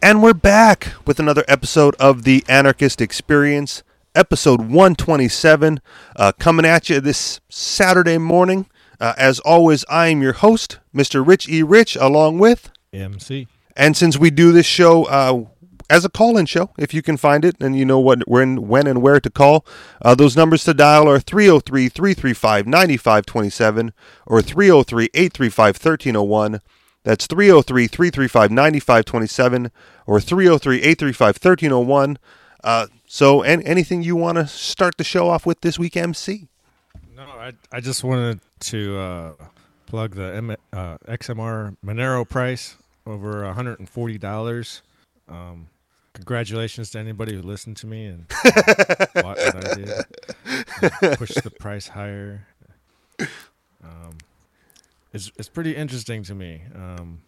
And we're back with another episode of the Anarchist Experience, episode 127, uh, coming at you this Saturday morning. Uh, as always, I am your host, Mr. Rich E. Rich, along with. MC. And since we do this show uh, as a call in show, if you can find it and you know what, when, when and where to call, uh, those numbers to dial are 303 335 9527 or 303 835 1301. That's 303 335 9527 or 303 835 1301. Uh, so, and anything you want to start the show off with this week, MC? No, I, I just wanted to uh, plug the M, uh, XMR Monero price over $140. Um, congratulations to anybody who listened to me and uh, what, I did. Push the price higher. Um, it's it's pretty interesting to me. Um,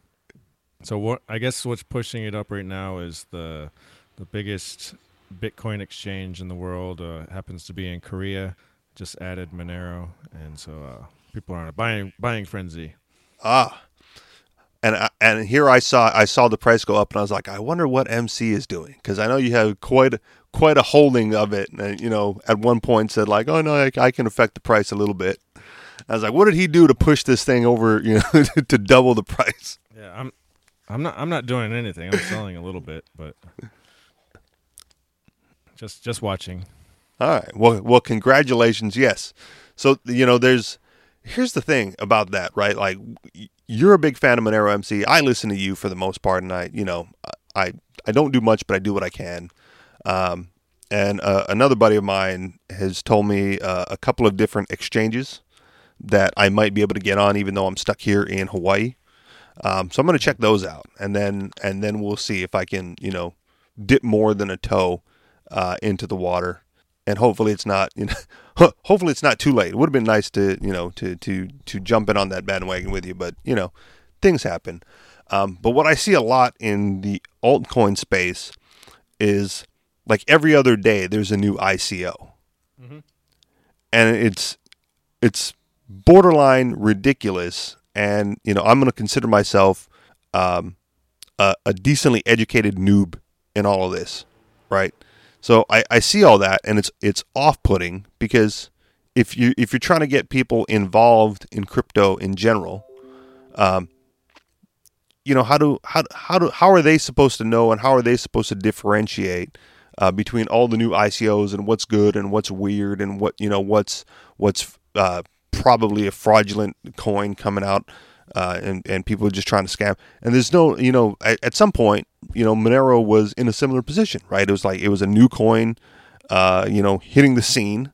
so what I guess what's pushing it up right now is the the biggest Bitcoin exchange in the world uh, happens to be in Korea. Just added Monero, and so uh, people are on a buying buying frenzy. Ah, and and here I saw I saw the price go up, and I was like, I wonder what MC is doing because I know you have quite quite a holding of it, and you know at one point said like, oh no, I, I can affect the price a little bit. I was like, what did he do to push this thing over, you know, to double the price? Yeah, I'm I'm not I'm not doing anything. I'm selling a little bit, but just just watching. All right. Well, well, congratulations. Yes. So you know, there's here's the thing about that, right? Like you're a big fan of Monero MC. I listen to you for the most part, and I, you know, I I don't do much, but I do what I can. Um, and uh, another buddy of mine has told me uh, a couple of different exchanges that I might be able to get on, even though I'm stuck here in Hawaii. Um, so I'm going to check those out, and then and then we'll see if I can, you know, dip more than a toe uh, into the water, and hopefully it's not, you know, hopefully it's not too late. It would have been nice to, you know, to to to jump in on that bandwagon with you, but you know, things happen. Um, but what I see a lot in the altcoin space is like every other day there's a new ICO, mm-hmm. and it's it's borderline ridiculous. And you know, I'm going to consider myself um, a, a, decently educated noob in all of this, right? So I, I see all that, and it's it's off putting because if you if you're trying to get people involved in crypto in general, um, you know how do how how do how are they supposed to know and how are they supposed to differentiate uh, between all the new ICOs and what's good and what's weird and what you know what's what's uh, probably a fraudulent coin coming out, uh, and and people are just trying to scam. And there's no, you know, at, at, some point, you know, Monero was in a similar position, right? It was like it was a new coin, uh, you know, hitting the scene.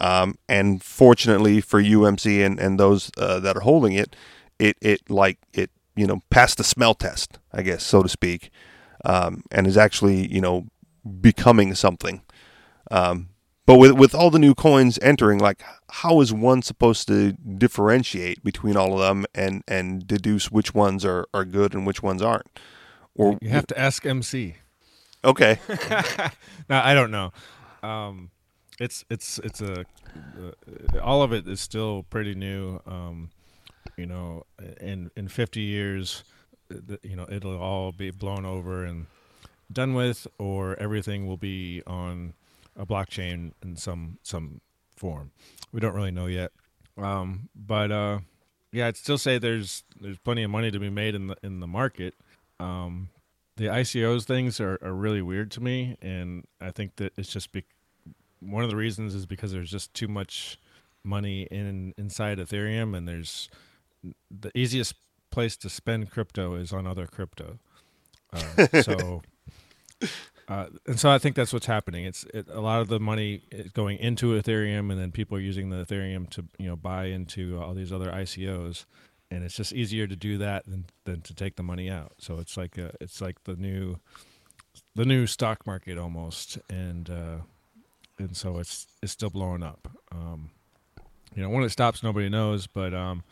Um, and fortunately for you MC and and those uh, that are holding it, it it like it you know passed the smell test, I guess so to speak, um, and is actually you know becoming something. Um, but with with all the new coins entering, like how is one supposed to differentiate between all of them and and deduce which ones are are good and which ones aren't? Or you have to ask MC. Okay. no, I don't know. Um, it's it's it's a uh, all of it is still pretty new. Um, you know, in in 50 years, you know, it'll all be blown over and done with, or everything will be on a blockchain in some some form. We don't really know yet, um, but uh, yeah, I'd still say there's there's plenty of money to be made in the in the market. Um, the ICOs things are, are really weird to me, and I think that it's just be- one of the reasons is because there's just too much money in inside Ethereum, and there's the easiest place to spend crypto is on other crypto. Uh, so uh, and so I think that's what's happening. It's it, a lot of the money is going into Ethereum, and then people are using the Ethereum to you know buy into all these other ICOs, and it's just easier to do that than than to take the money out. So it's like a, it's like the new the new stock market almost, and uh, and so it's it's still blowing up. Um, you know, when it stops, nobody knows, but um,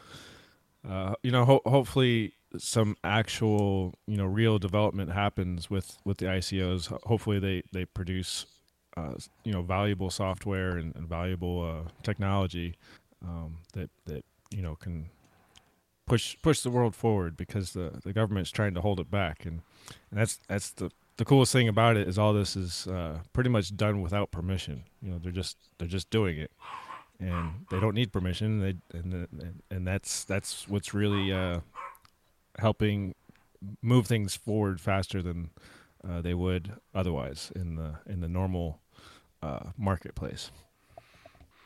uh, you know, ho- hopefully some actual you know real development happens with with the ICOs. Hopefully they they produce uh, you know valuable software and, and valuable uh, technology um, that that you know can push push the world forward because the the government's trying to hold it back, and, and that's that's the the coolest thing about it is all this is uh, pretty much done without permission. You know, they're just they're just doing it, and they don't need permission. They and and, and that's that's what's really uh, helping move things forward faster than uh, they would otherwise in the in the normal uh, marketplace.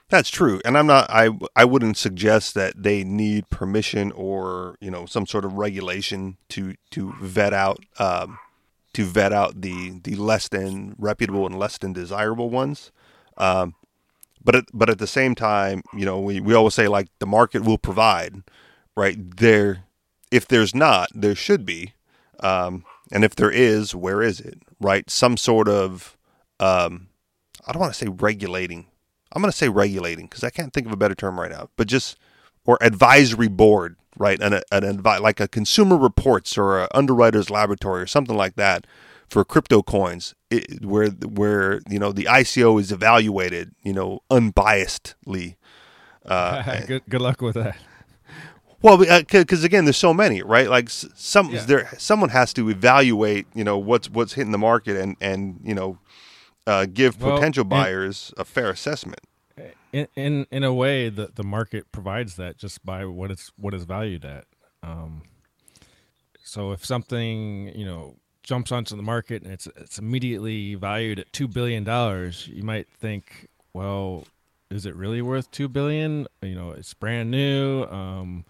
That's true, and I'm not. I I wouldn't suggest that they need permission or you know some sort of regulation to to vet out um, to vet out the the less than reputable and less than desirable ones. Um, but at, but at the same time, you know, we, we always say like the market will provide, right? There, if there's not, there should be, um, and if there is, where is it? Right? Some sort of, um, I don't want to say regulating. I'm going to say regulating because I can't think of a better term right now. But just or advisory board, right? An, an advi- like a consumer reports or a underwriters laboratory or something like that for crypto coins, it, where where you know the ICO is evaluated, you know, unbiasedly. Uh, good good luck with that. Well, because uh, again, there's so many, right? Like some yeah. there, someone has to evaluate, you know, what's what's hitting the market and and you know, uh, give well, potential buyers a fair assessment. In in in a way, the the market provides that just by what it's what is valued at. Um, so if something you know jumps onto the market and it's it's immediately valued at two billion dollars, you might think, well, is it really worth two billion? You know, it's brand new. Um,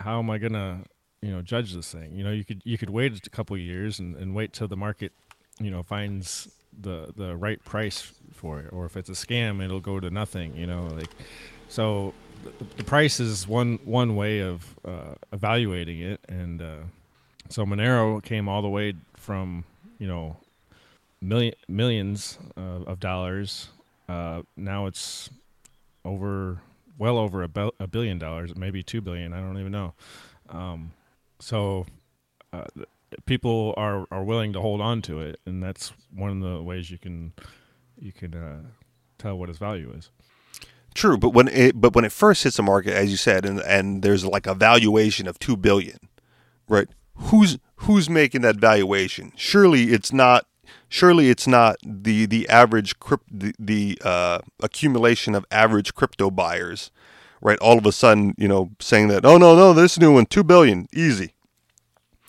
how am I gonna you know judge this thing? You know, you could you could wait a couple years and, and wait till the market you know finds the the right price for it, or if it's a scam, it'll go to nothing. You know, like so. The, the price is one one way of uh, evaluating it, and uh, so Monero came all the way from you know million millions uh, of dollars. Uh, now it's over well over a, be- a billion dollars, maybe two billion. I don't even know. Um, so uh, people are are willing to hold on to it, and that's one of the ways you can you can uh, tell what its value is. True, but when it but when it first hits the market, as you said, and and there's like a valuation of two billion, right? Who's who's making that valuation? Surely it's not. Surely it's not the the average crypt, the, the uh, accumulation of average crypto buyers, right? All of a sudden, you know, saying that, oh no no, this new one two billion easy,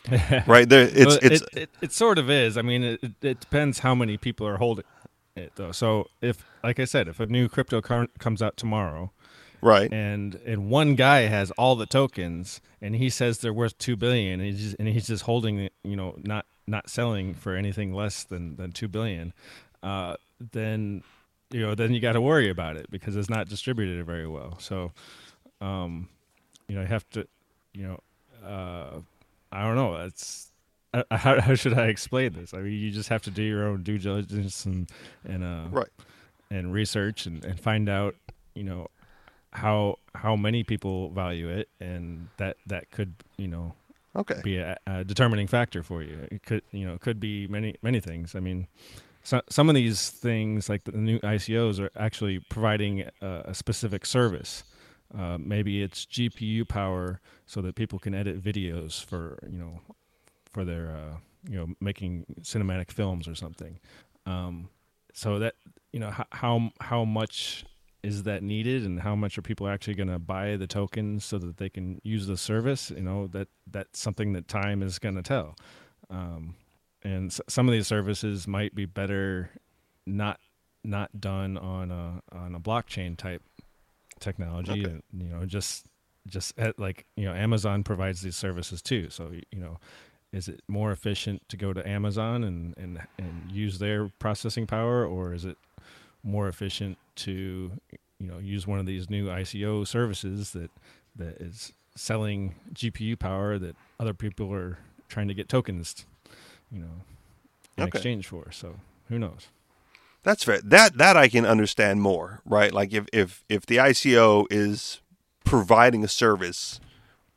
right there. It's it's it, it, it, sort of is. I mean, it, it depends how many people are holding it though. So if, like I said, if a new crypto comes out tomorrow, right, and and one guy has all the tokens, and he says they're worth two billion, and he's just, and he's just holding it, you know, not not selling for anything less than than two billion, uh, then you know, then you got to worry about it because it's not distributed very well. So, um, you know, you have to, you know, uh, I don't know. It's uh, how, how should I explain this? I mean, you just have to do your own due diligence and and uh, right and research and, and find out, you know, how how many people value it, and that that could you know okay be a, a determining factor for you. It could you know it could be many many things. I mean. So, some of these things, like the new ICOs, are actually providing a, a specific service. Uh, maybe it's GPU power so that people can edit videos for you know for their uh, you know making cinematic films or something. Um, so that you know how how much is that needed and how much are people actually going to buy the tokens so that they can use the service you know that that's something that time is going to tell um, and s- some of these services might be better not not done on a on a blockchain type technology okay. and you know just just at, like you know amazon provides these services too so you know is it more efficient to go to amazon and and and use their processing power or is it more efficient to you know use one of these new ICO services that that is selling GPU power that other people are trying to get tokens, you know, in okay. exchange for. So who knows? That's fair. That that I can understand more, right? Like if if if the ICO is providing a service,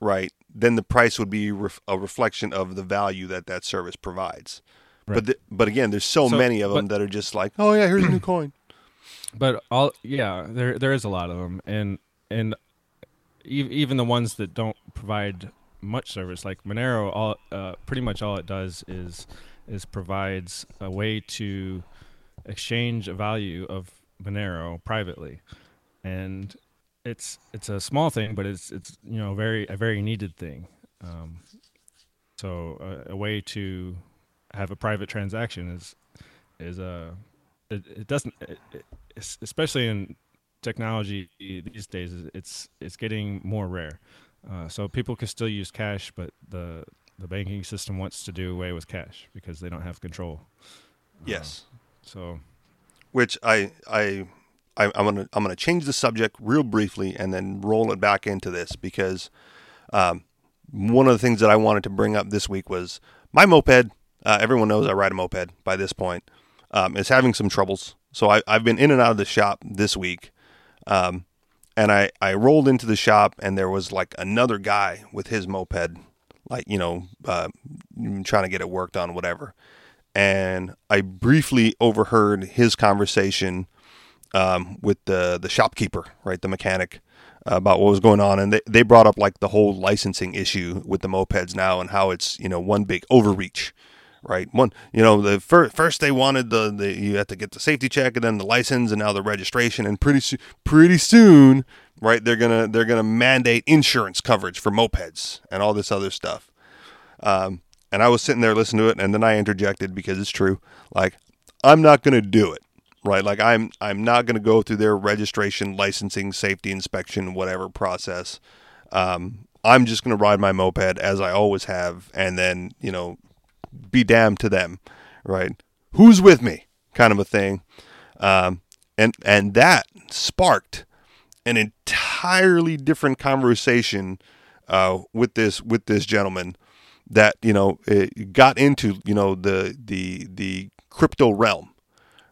right, then the price would be ref- a reflection of the value that that service provides. Right. But the, but again, there's so, so many of them that are just like, oh yeah, here's a new coin but all yeah, there there is a lot of them, and and even the ones that don't provide much service, like Monero, all uh, pretty much all it does is is provides a way to exchange a value of Monero privately, and it's it's a small thing, but it's it's you know very a very needed thing. Um, so a, a, way to have a private transaction is is a it, it doesn't it, it, especially in technology these days it's it's getting more rare. Uh, so people can still use cash, but the the banking system wants to do away with cash because they don't have control. Yes. Uh, so, which I I I, am gonna I'm gonna change the subject real briefly and then roll it back into this because um, one of the things that I wanted to bring up this week was my moped. Uh, everyone knows I ride a moped by this point. Um, is having some troubles, so I, have been in and out of the shop this week. Um, and I, I rolled into the shop and there was like another guy with his moped, like you know, uh, trying to get it worked on, whatever. And I briefly overheard his conversation um, with the the shopkeeper, right, the mechanic, uh, about what was going on, and they, they brought up like the whole licensing issue with the mopeds now and how it's you know one big overreach, right? One you know the first first they wanted the, the you had to get the safety check and then the license and now the registration, and pretty su- pretty soon, right, they're gonna they're gonna mandate insurance coverage for mopeds and all this other stuff. Um, and I was sitting there listening to it, and then I interjected because it's true. Like, I'm not to do it right? Like I'm I'm not to go through their registration, licensing, safety inspection, whatever process. Um, I'm just going to ride my moped as I always have, and then you know, be damned to them, right? Who's with me, kind of a thing, um, and and that sparked an entirely different conversation uh, with this with this gentleman that you know got into you know the the the crypto realm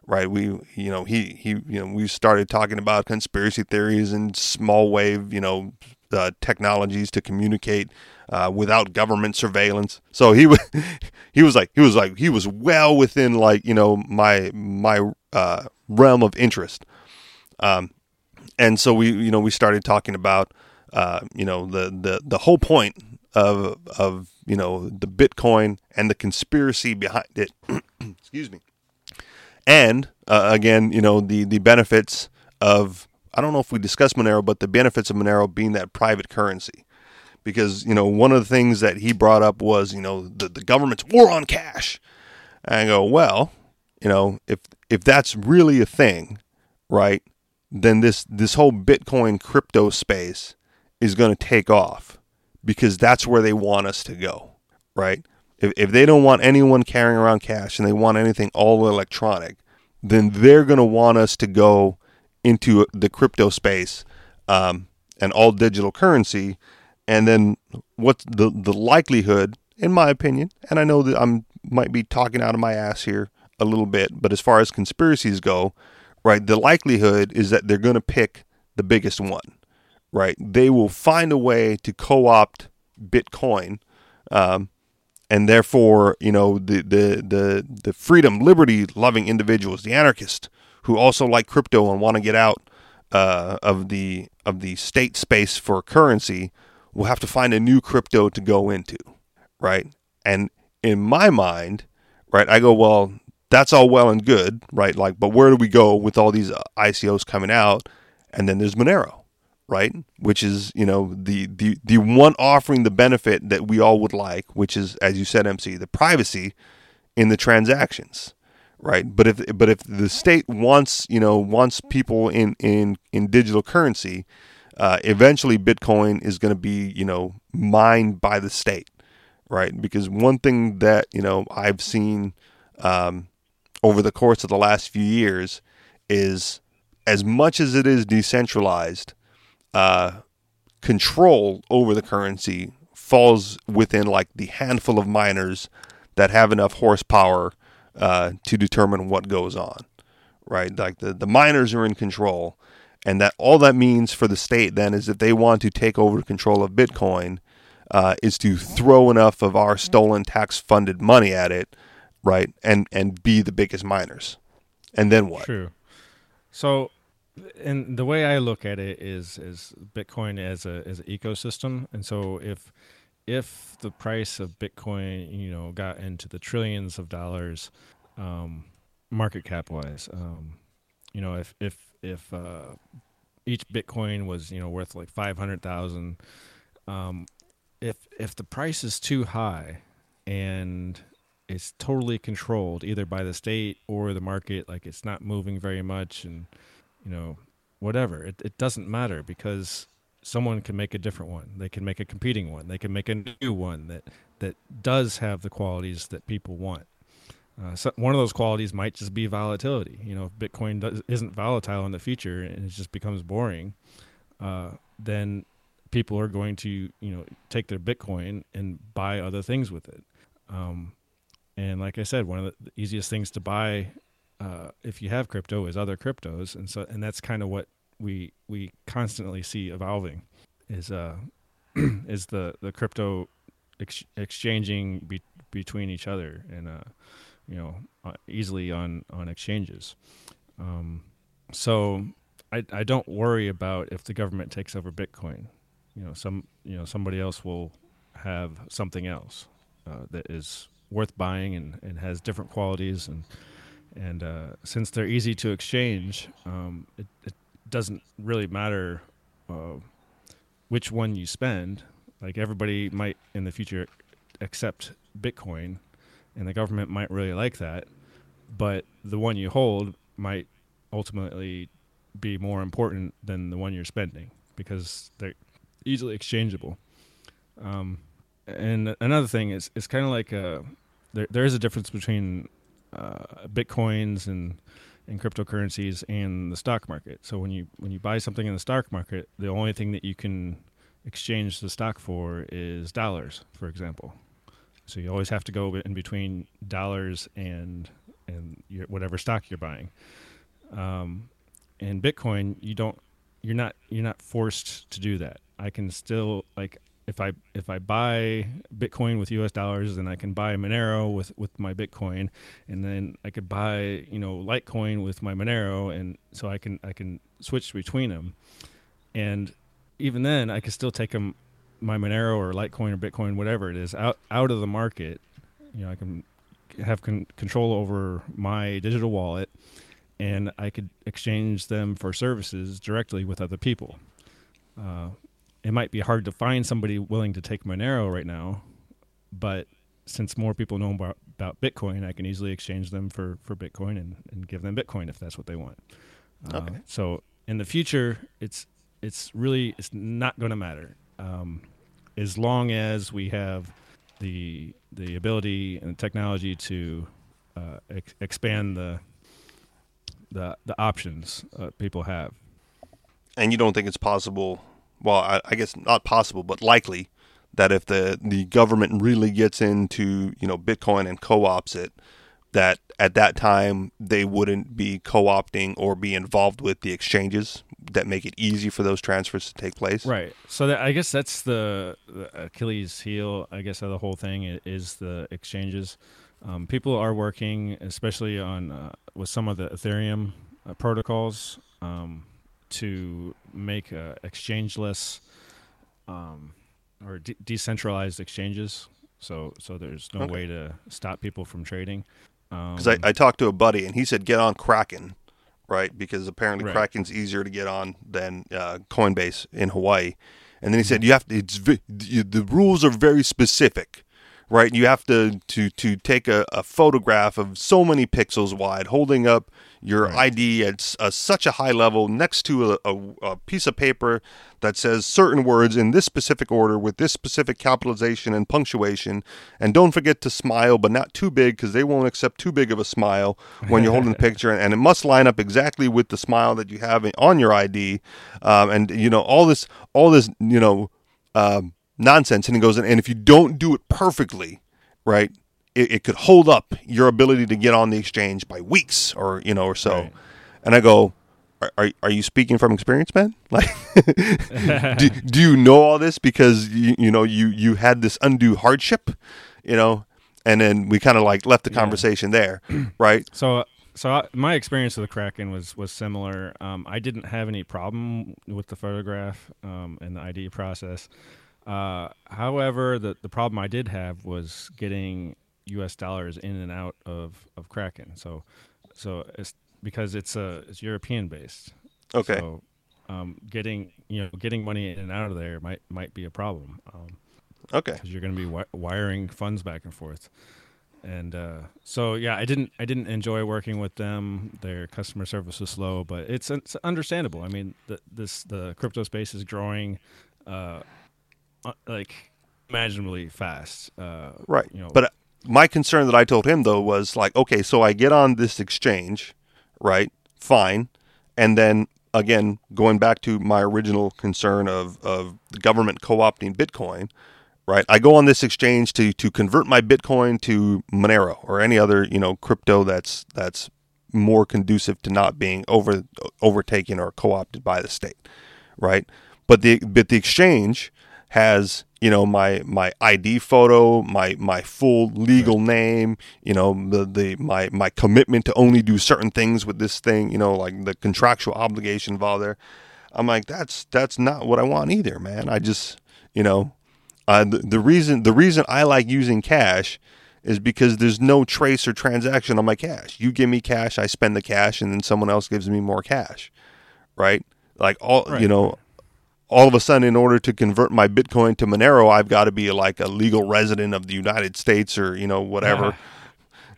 right? We, you know, he, he, you know, we started talking about conspiracy theories and small wave, you know, uh, technologies to communicate uh, without government surveillance. So he was, he was like, he was like, he was well within like, you know, my my uh, realm of interest. Um, and so we, you know, we started talking about, uh, you know, the the the whole point of of you know the Bitcoin and the conspiracy behind it. Excuse me and uh, again, you know the the benefits of I don't know if we discussed Monero, but the benefits of Monero being that private currency, because you know one of the things that he brought up was you know the the government's war on cash, and I go well, you know if if that's really a thing, right, then this this whole Bitcoin crypto space is going to take off because that's where they want us to go, right? If, if they don't want anyone carrying around cash and they want anything all electronic, then they're going to want us to go into the crypto space um, and all digital currency. And then what's the, the likelihood, in my opinion, and I know that I'm might be talking out of my ass here a little bit, but as far as conspiracies go, right, the likelihood is that they're going to pick the biggest one, right? They will find a way to co opt Bitcoin um, and therefore, you know, the the the, the freedom, liberty loving individuals, the anarchists who also like crypto and want to get out uh, of the of the state space for currency will have to find a new crypto to go into, right? And in my mind, right, I go, well, that's all well and good, right? Like, but where do we go with all these ICOs coming out? And then there's Monero, right? Which is, you know, the, the, the one offering the benefit that we all would like, which is, as you said, MC, the privacy in the transactions, right? But if, but if the state wants, you know, wants people in, in, in digital currency, uh, eventually Bitcoin is going to be, you know, mined by the state, right? Because one thing that, you know, I've seen um, over the course of the last few years is as much as it is decentralized, uh, control over the currency falls within like the handful of miners that have enough horsepower uh, to determine what goes on, right? Like the, the miners are in control, and that all that means for the state then is that they want to take over control of Bitcoin, uh, is to throw enough of our stolen tax funded money at it, right? And and be the biggest miners, and then what? True. So and the way I look at it is is Bitcoin as a as an ecosystem, and so if if the price of Bitcoin, you know, got into the trillions of dollars, um, market cap wise, um, you know, if if if uh, each Bitcoin was you know worth like five hundred thousand, um, if if the price is too high, and it's totally controlled either by the state or the market, like it's not moving very much, and you know, whatever, it it doesn't matter because someone can make a different one. They can make a competing one. They can make a new one that that does have the qualities that people want. Uh, so one of those qualities might just be volatility. You know, if Bitcoin does, isn't volatile in the future and it just becomes boring, uh, then people are going to you know take their Bitcoin and buy other things with it. Um, and like I said, one of the easiest things to buy uh, if you have crypto is other cryptos, and so and that's kind of what we we constantly see evolving is uh is the the crypto ex- exchanging be- between each other and uh you know uh, easily on on exchanges. Um so i i don't worry about if the government takes over bitcoin. You know some you know somebody else will have something else uh, that is worth buying and, and has different qualities and and uh, since they're easy to exchange, um, it, it doesn't really matter uh, which one you spend. Like everybody might in the future accept Bitcoin, and the government might really like that, but the one you hold might ultimately be more important than the one you're spending because they're easily exchangeable. Um, and another thing is it's kind of like a, there there is a difference between uh, bitcoins and and cryptocurrencies and the stock market. So when you when you buy something in the stock market, the only thing that you can exchange the stock for is dollars, for example. So you always have to go in between dollars and and your, whatever stock you're buying. Um, in Bitcoin, you don't you're not you're not forced to do that. I can still like if I if I buy Bitcoin with U.S. dollars, then I can buy Monero with with my Bitcoin, and then I could buy you know Litecoin with my Monero, and so I can I can switch between them, and even then I could still take them my Monero or Litecoin or Bitcoin, whatever it is, out out of the market. You know, I can have con- control over my digital wallet, and I could exchange them for services directly with other people. Uh, it might be hard to find somebody willing to take Monero right now, but since more people know about, about Bitcoin, I can easily exchange them for, for Bitcoin and, and give them Bitcoin if that's what they want. Uh, okay. Uh, so in the future, it's it's really it's not going to matter um, as long as we have the the ability and the technology to uh, ex- expand the the the options uh, people have. And you don't think it's possible well, I, I guess not possible, but likely that if the the government really gets into you know Bitcoin and co-ops it, that at that time they wouldn't be co-opting or be involved with the exchanges that make it easy for those transfers to take place. Right. So that, I guess that's the, the, Achilles heel. I guess of the whole thing is the exchanges. Um, people are working, especially on uh, with some of the Ethereum uh, protocols. Um, to make uh, exchangeless um, or de- decentralized exchanges. So so there's no okay. way to stop people from trading. Because um, I, I talked to a buddy and he said get on Kraken, right? Because apparently right. Kraken's easier to get on than uh, Coinbase in Hawaii. And then he said mm-hmm. you have to. It's the rules are very specific right? You have to to to take a, a photograph of so many pixels wide, holding up your right. ID at a, such a high level next to a, a, a, piece of paper that says certain words in this specific order with this specific capitalization and punctuation. And don't forget to smile, but not too big because they won't accept too big of a smile when you're holding the picture. And it must line up exactly with the smile that you have on your ID. Um, and you know all this, all this, you know. Um, nonsense. And he goes, and if you don't do it perfectly, right, it, it, could hold up your ability to get on the exchange by weeks or you know or so. Right. And I go, are, are, are you speaking from experience, man? Like, do, do you know all this because you you know you you had this undue hardship, you know? And then we kind of like left the conversation yeah. there, right? So so I, my experience with the Kraken was was similar. Um, I didn't have any problem with the photograph um, and the ID process. Uh, however, the the problem I did have was getting U.S. dollars in and out of, of Kraken. So so it's because it's a it's European based. Okay. So um, getting you know getting money in and out of there might might be a problem. Um, okay. Because you're going to be wi- wiring funds back and forth and uh, so yeah, I didn't I didn't enjoy working with them. Their customer service was slow, but it's, it's understandable. I mean, the, this the crypto space is growing, uh, uh like imaginably fast. Uh, right. You know, but uh, my concern that I told him though was like, okay, so I get on this exchange, right? Fine, and then again, going back to my original concern of of the government co-opting Bitcoin right? I go on this exchange to to convert my Bitcoin to Monero or any other you know crypto that's that's more conducive to not being over overtaken or co-opted by the state, right? But the but the exchange has you know my my ID photo, my my full legal name, you know the the my my commitment to only do certain things with this thing, you know like the contractual obligation involved there. I'm like that's that's not what I want either, man. I just you know uh, the, the reason the reason I like using cash is because there's no trace or transaction on my cash. You give me cash, I spend the cash, and then someone else gives me more cash, right? Like all right. you know, all of a sudden, in order to convert my Bitcoin to Monero, I've got to be like a legal resident of the United States or you know whatever, uh-huh.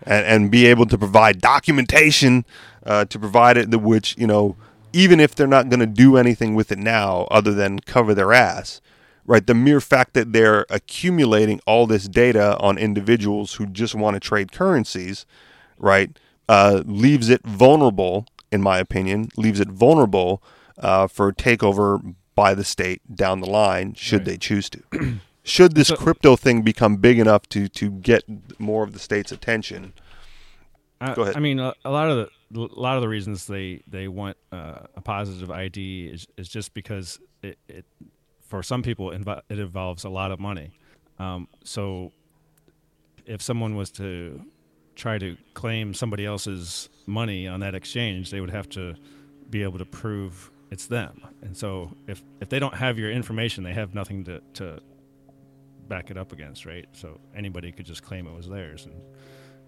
and, and be able to provide documentation uh, to provide it, which you know. Even if they're not going to do anything with it now, other than cover their ass, right? The mere fact that they're accumulating all this data on individuals who just want to trade currencies, right, uh, leaves it vulnerable, in my opinion, leaves it vulnerable uh, for takeover by the state down the line, should right. they choose to. should this so, crypto thing become big enough to to get more of the state's attention? Uh, Go ahead. I mean, a, a, lot of the a lot of the reasons they they want uh, a positive ID is is just because it, it for some people it involves a lot of money. Um, so if someone was to try to claim somebody else's money on that exchange, they would have to be able to prove it's them. And so if if they don't have your information, they have nothing to, to back it up against, right? So anybody could just claim it was theirs and,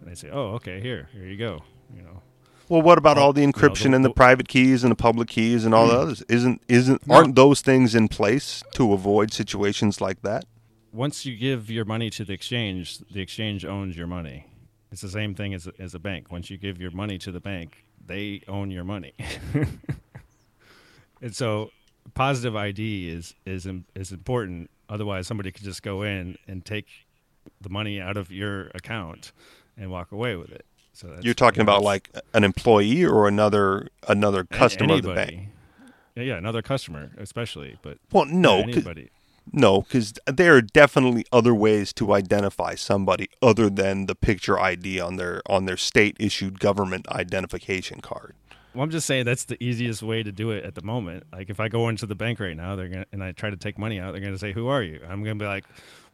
and they say, "Oh, okay, here, here you go," you know. Well, what about all the encryption you know, the, and the, private keys and the public keys and all the hmm. others? Isn't isn't aren't those things in place to avoid situations like that? Once you give your money to the exchange, the exchange owns your money. It's the same thing as as a bank. Once you give your money to the bank, they own your money. and so, positive ID is is is important. Otherwise, somebody could just go in and take the money out of your account and walk away with it. So you're talking about like an employee or another another customer anybody. of the bank. Yeah, yeah, another customer, especially. But well, no, anybody. No, because there are definitely other ways to identify somebody other than the picture ID on their on their state issued government identification card. Well, I'm just saying that's the easiest way to do it at the moment. Like if I go into the bank right now, they're gonna and I try to take money out, they're gonna say, "Who are you?" I'm gonna be like,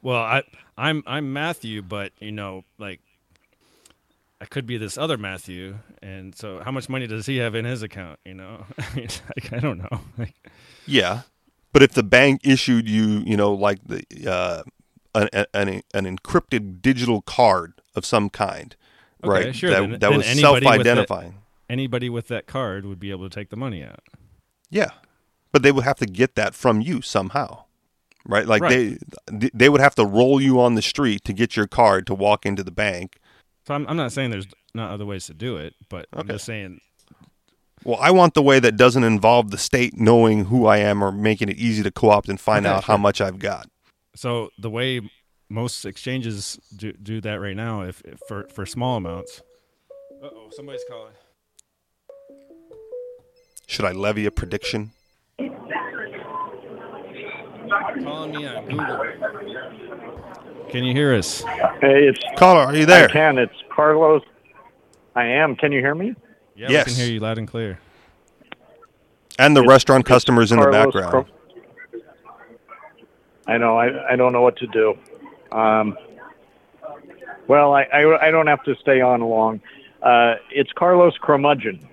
"Well, I I'm I'm Matthew, but you know, like I could be this other Matthew, and so how much money does he have in his account? You know, like, I don't know. yeah, but if the bank issued you, you know, like the uh, an, an, an encrypted digital card of some kind, okay, right? Sure, that, then, that then was self-identifying. Anybody with that card would be able to take the money out. Yeah, but they would have to get that from you somehow right? Like right. they they would have to roll you on the street to get your card to walk into the bank, so I'm, I'm not saying there's not other ways to do it, but okay. I'm just saying. Well, I want the way that doesn't involve the state knowing who I am or making it easy to co-opt and find okay, out sure. how much I've got. So the way most exchanges do, do that right now, if, if for for small amounts. Uh oh, somebody's calling. Should I levy a prediction? Calling me on Google. Can you hear us? Hey, it's caller. Are you there? I can. It's Carlos. I am. Can you hear me? Yeah, yes. we can hear you loud and clear. And the it's, restaurant customers in Carlos the background. Cro- I know. I I don't know what to do. Um, well, I, I, I don't have to stay on long. Uh, it's Carlos Curmudgeon.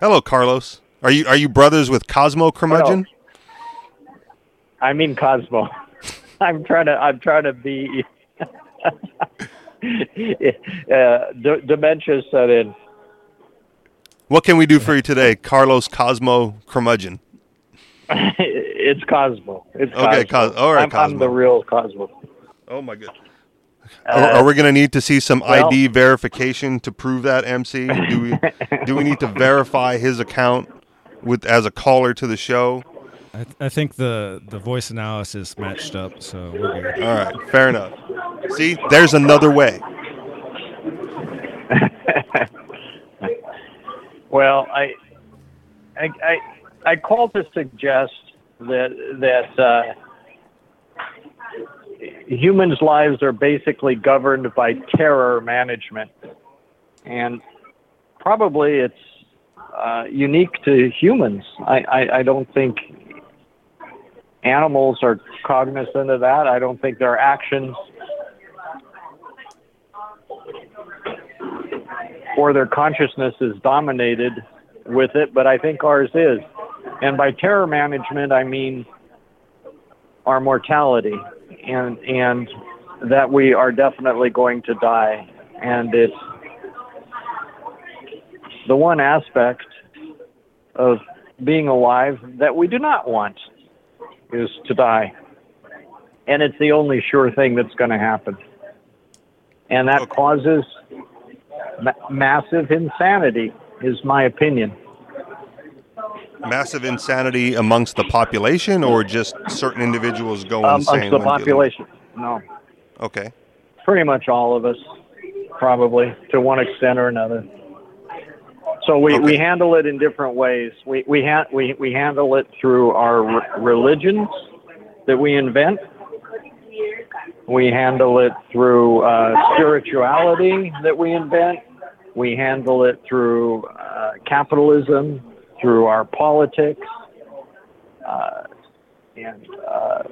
Hello, Carlos. Are you are you brothers with Cosmo Curmudgeon? I mean Cosmo. I'm trying to. I'm trying to be. uh, d- dementia set in. What can we do for you today, Carlos Cosmo Curmudgeon? it's Cosmo. It's Okay, Cosmo. Cos- all right, I'm, I'm the real Cosmo. Oh my goodness. Uh, Are, are we going to need to see some well- ID verification to prove that MC? Do we do we need to verify his account with as a caller to the show? I, th- I think the the voice analysis matched up, so we're good. All right, fair enough. See, there's another way. Well, I, I, I, I call to suggest that that uh, humans' lives are basically governed by terror management, and probably it's uh, unique to humans. I, I, I don't think animals are cognizant of that. I don't think their actions or their consciousness is dominated with it, but I think ours is. And by terror management, I mean our mortality and and that we are definitely going to die. And it's the one aspect of being alive that we do not want is to die. And it's the only sure thing that's going to happen. And that Okay. causes ma- massive insanity, is my opinion. Massive insanity amongst the population, or just certain individuals go Um, insane. amongst the population. No, Okay. pretty much all of us, probably to one extent or another. So we, we handle it in different ways. We we, ha- we we handle it through our re- religions that we invent. We handle it through uh, spirituality that we invent. We handle it through uh, capitalism, through our politics, uh, and uh,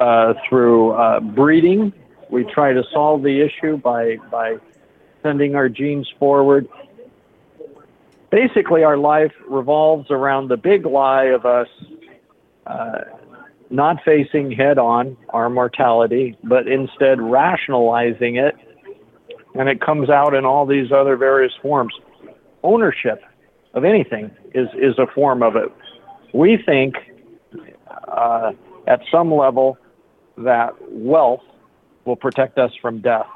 uh, through uh, breeding. We try to solve the issue by by sending our genes forward. Basically, our life revolves around the big lie of us uh, not facing head on our mortality, but instead rationalizing it, and it comes out in all these other various forms. Ownership of anything is is a form of it. We think uh, at some level that wealth will protect us from death.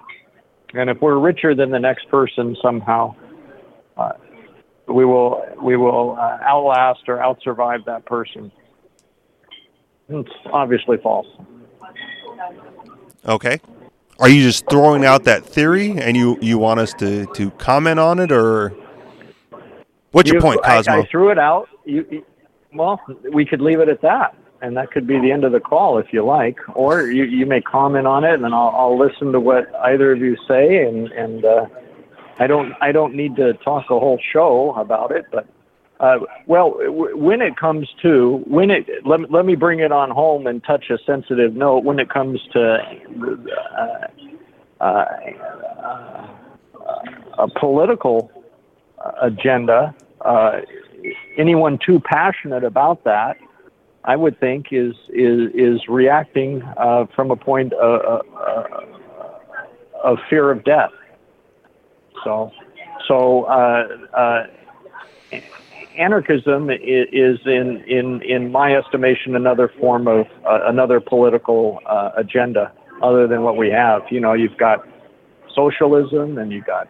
And if we're richer than the next person somehow, uh, we will we will uh, outlast or outsurvive that person. It's obviously false. Okay. Are you just throwing out that theory, and you you want us to to comment on it, or what's your You- point, I- Cosmo? I, threw it out. You, you- well, we could leave it at that, and that could be the end of the call if you like, or you, you may comment on it, and then I'll, I'll listen to what either of you say, and and uh, I don't I don't need to talk a whole show about it, but. Uh, well, w- when it comes to when it let, me- let me bring it on home and touch a sensitive note. When it comes to uh, uh, uh, a political agenda, uh, anyone too passionate about that, I would think is is is reacting uh, from a point of, uh, of fear of death. So, so uh, uh, anarchism is in in in my estimation another form of uh, another political uh, agenda other than what we have. You know, you've got socialism and you've got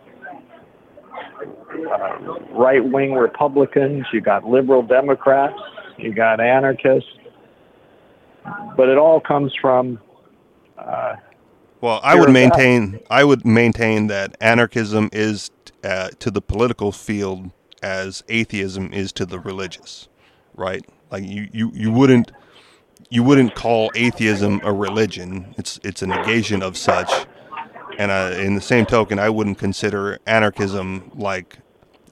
uh, right wing Republicans, you got liberal Democrats, you got anarchists, but it all comes from uh, Well, I would maintain I would maintain that anarchism is uh, to the political field as atheism is to the religious, right? Like you, you, you wouldn't you wouldn't call atheism a religion. It's it's a negation of such. And uh, in the same token, I wouldn't consider anarchism like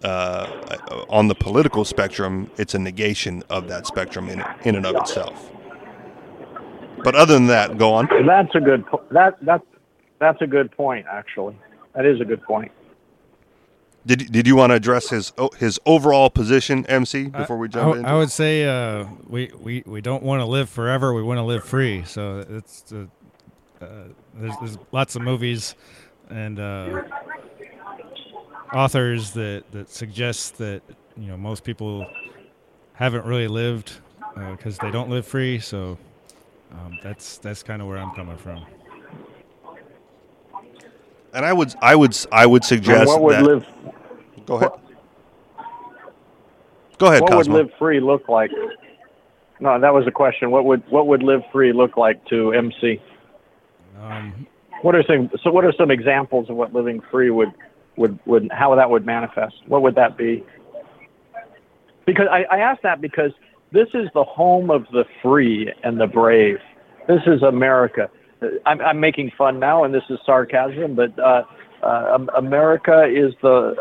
uh, on the political spectrum. It's a negation of that spectrum in in and of itself. But other than that, go on. that's a good po- that that that's a good point actually. That is a good point. Did did you want to address his his overall position, MC, before we jump I, in? I would say uh, we, we, we don't want to live forever. We want to live free. So it's uh, uh, there's, there's lots of movies and uh, authors that, that suggest that you know most people haven't really lived because they don't live free. So um, that's that's kind of where I'm coming from. and I would I would I would And suggest what would that. live go ahead. Go ahead, what would live free look like? No, that was a question. What would what would live free look like to MC? Um, What are some so what are some examples of what living free would would would how that would manifest? What would that be? Because I, I ask that because this is the home of the free and the brave. This is America. I'm, I'm making fun now, and this is sarcasm, but uh, uh, America is the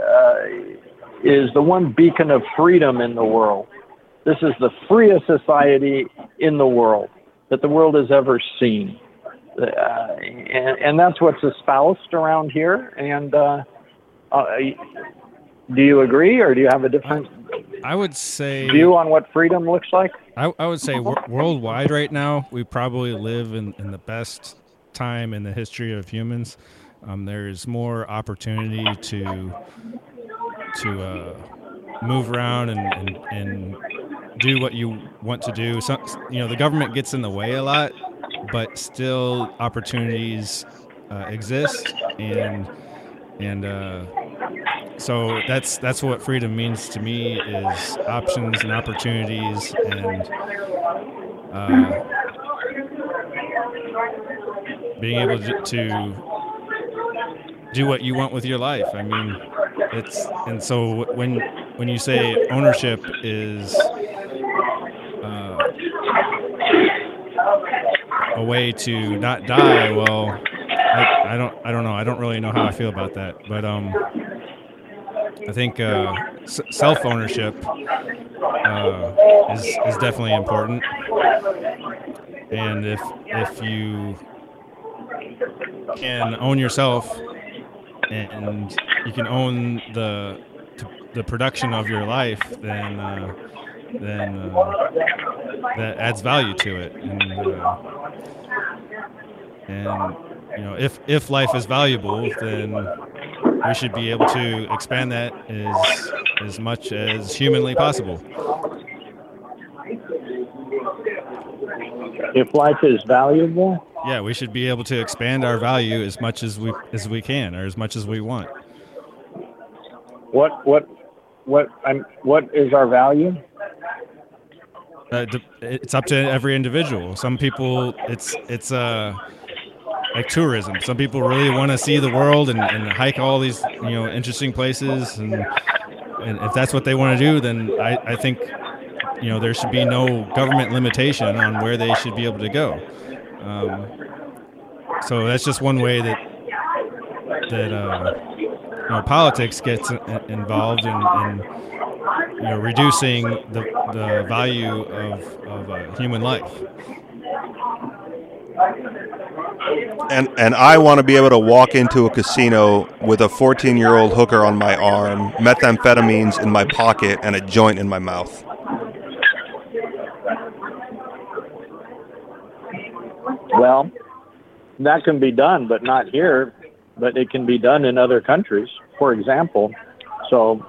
uh, is the one beacon of freedom in the world. This is the freest society in the world that the world has ever seen uh, and, and that's what's espoused around here. And uh, uh, do you agree, or do you have a different I would say view on what freedom looks like? I, I would say wor- worldwide right now, we probably live in, in the best time in the history of humans. Um, there's more opportunity to to uh, move around and, and, and do what you want to do. Some, you know, the government gets in the way a lot, but still opportunities uh, exist, and and uh, so that's that's what freedom means to me is options and opportunities and uh, being able to, to do what you want with your life. I mean, it's and so when when you say ownership is uh, a way to not die, well, I, I don't I don't know. I don't really know how I feel about that, but um. I think uh, s- self ownership uh, is is definitely important, and if if you can own yourself and you can own the the production of your life, then uh, then uh, that adds value to it, and uh, and you know if if life is valuable, then we should be able to expand that as as much as humanly possible. If life is valuable, Yeah, we should be able to expand our value as much as we as we can, or as much as we want. what what what I'm, what is our value? Uh, it's up to every individual. Some people, it's it's uh like tourism. Some people really want to see the world and, and hike all these you know interesting places, and and if that's what they want to do, then I, I think you know there should be no government limitation on where they should be able to go. Um, so that's just one way that that uh, you know politics gets involved in, in you know reducing the, the value of, of uh, human life. And and I want to be able to walk into a casino with a 14 year old hooker on my arm, methamphetamines in my pocket, and a joint in my mouth. Well, that can be done, but not here. But it can be done in other countries, for example. So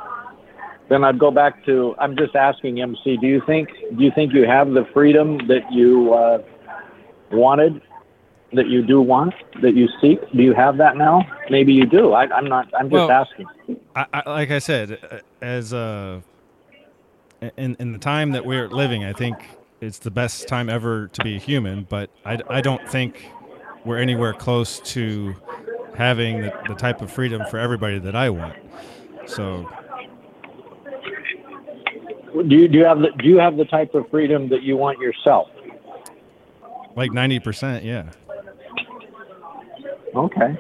then I'd go back to I'm just asking MC. Do you think do you think you have the freedom that you uh, wanted, that you do want, that you seek? Do you have that now? Maybe you do. I, I'm not. I'm just Well- asking. I, I, like I said, as uh, in in the time that we're living, I think it's the best time ever to be a human. But I, I don't think we're anywhere close to having the, the type of freedom for everybody that I want. So Do you do you have the do you have the type of freedom that you want yourself? Like ninety percent, yeah. Okay.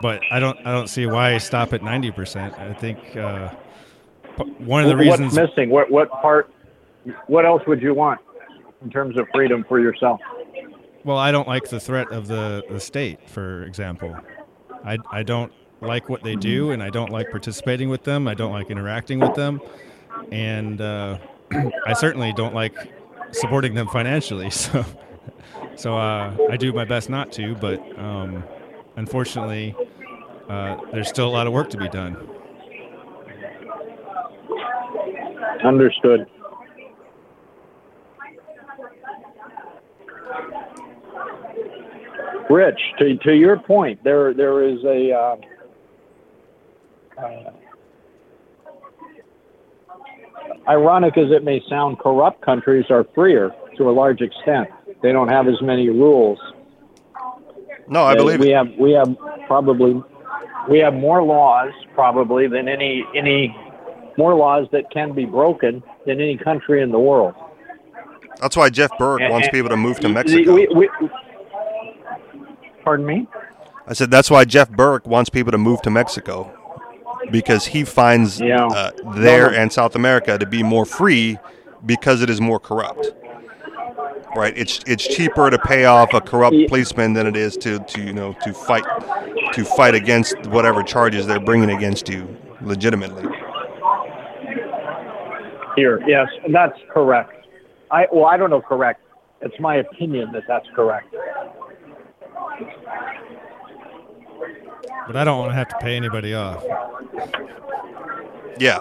But I don't I don't see why stop at ninety percent. I think uh, one of the What's reasons missing? What what part? What else would you want in terms of freedom for yourself? Well, I don't like the threat of the, the state, for example. I, I don't like what they do, and I don't like participating with them. I don't like interacting with them, and uh, I certainly don't like supporting them financially. So, so uh, I do my best not to. But um, unfortunately, uh, there's still a lot of work to be done. Understood. Rich, to, to your point, there there is a uh, uh, ironic as it may sound, corrupt countries are freer to a large extent. They don't have as many rules. No, I believe we it. have we have probably we have more laws probably than any any more laws that can be broken than any country in the world. That's why Jeff Berwick And- wants and- people to move to Mexico. We- we- pardon me. I said that's why Jeff Berwick wants people to move to Mexico because he finds Yeah. uh, there and South America to be more free because it is more corrupt. Right? It's it's cheaper to pay off a corrupt policeman than it is to, to you know to fight to fight against whatever charges they're bringing against you legitimately. Here, yes, that's correct. I well, I don't know correct. It's my opinion that that's correct. But I don't want to have to pay anybody off. Yeah.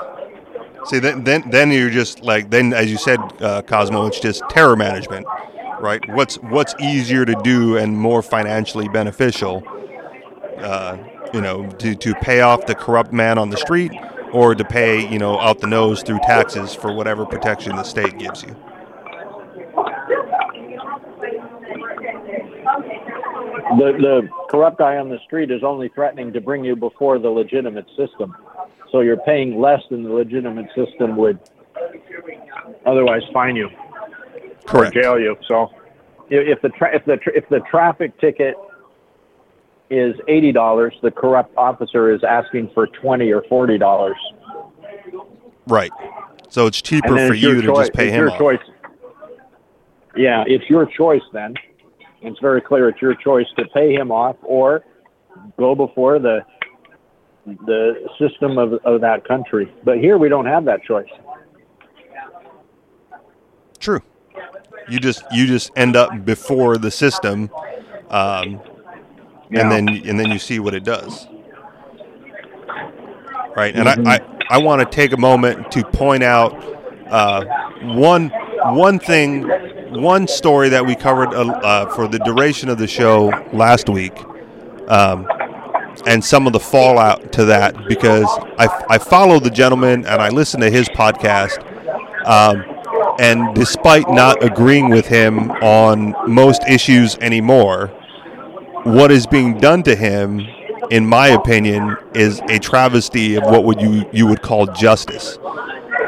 See, then, then, then you're just like then, as you said, uh, Cosmo, it's just terror management, right? What's what's easier to do and more financially beneficial? Uh, you know, to to pay off the corrupt man on the street, or to pay you know out the nose through taxes for whatever protection the state gives you. The the corrupt guy on the street is only threatening to bring you before the legitimate system. So you're paying less than the legitimate system would otherwise fine you or Correct. jail you. So if the tra- if the tra- if the traffic ticket is eighty dollars, the corrupt officer is asking for twenty or forty dollars. Right. So it's cheaper for you to just pay it's him your off. choice. Yeah, it's your choice then. It's very clear it's your choice to pay him off or go before the the system of, of that country. But here we don't have that choice. True. You just you just end up before the system, um, Yeah. and then and then you see what it does. Right, and Mm-hmm. I, I, I want to take a moment to point out uh, one one thing, one story that we covered uh, uh, for the duration of the show last week, um, and some of the fallout to that because I, I follow the gentleman and I listen to his podcast. Um, and despite not agreeing with him on most issues anymore, what is being done to him, in my opinion, is a travesty of what would you you would call justice.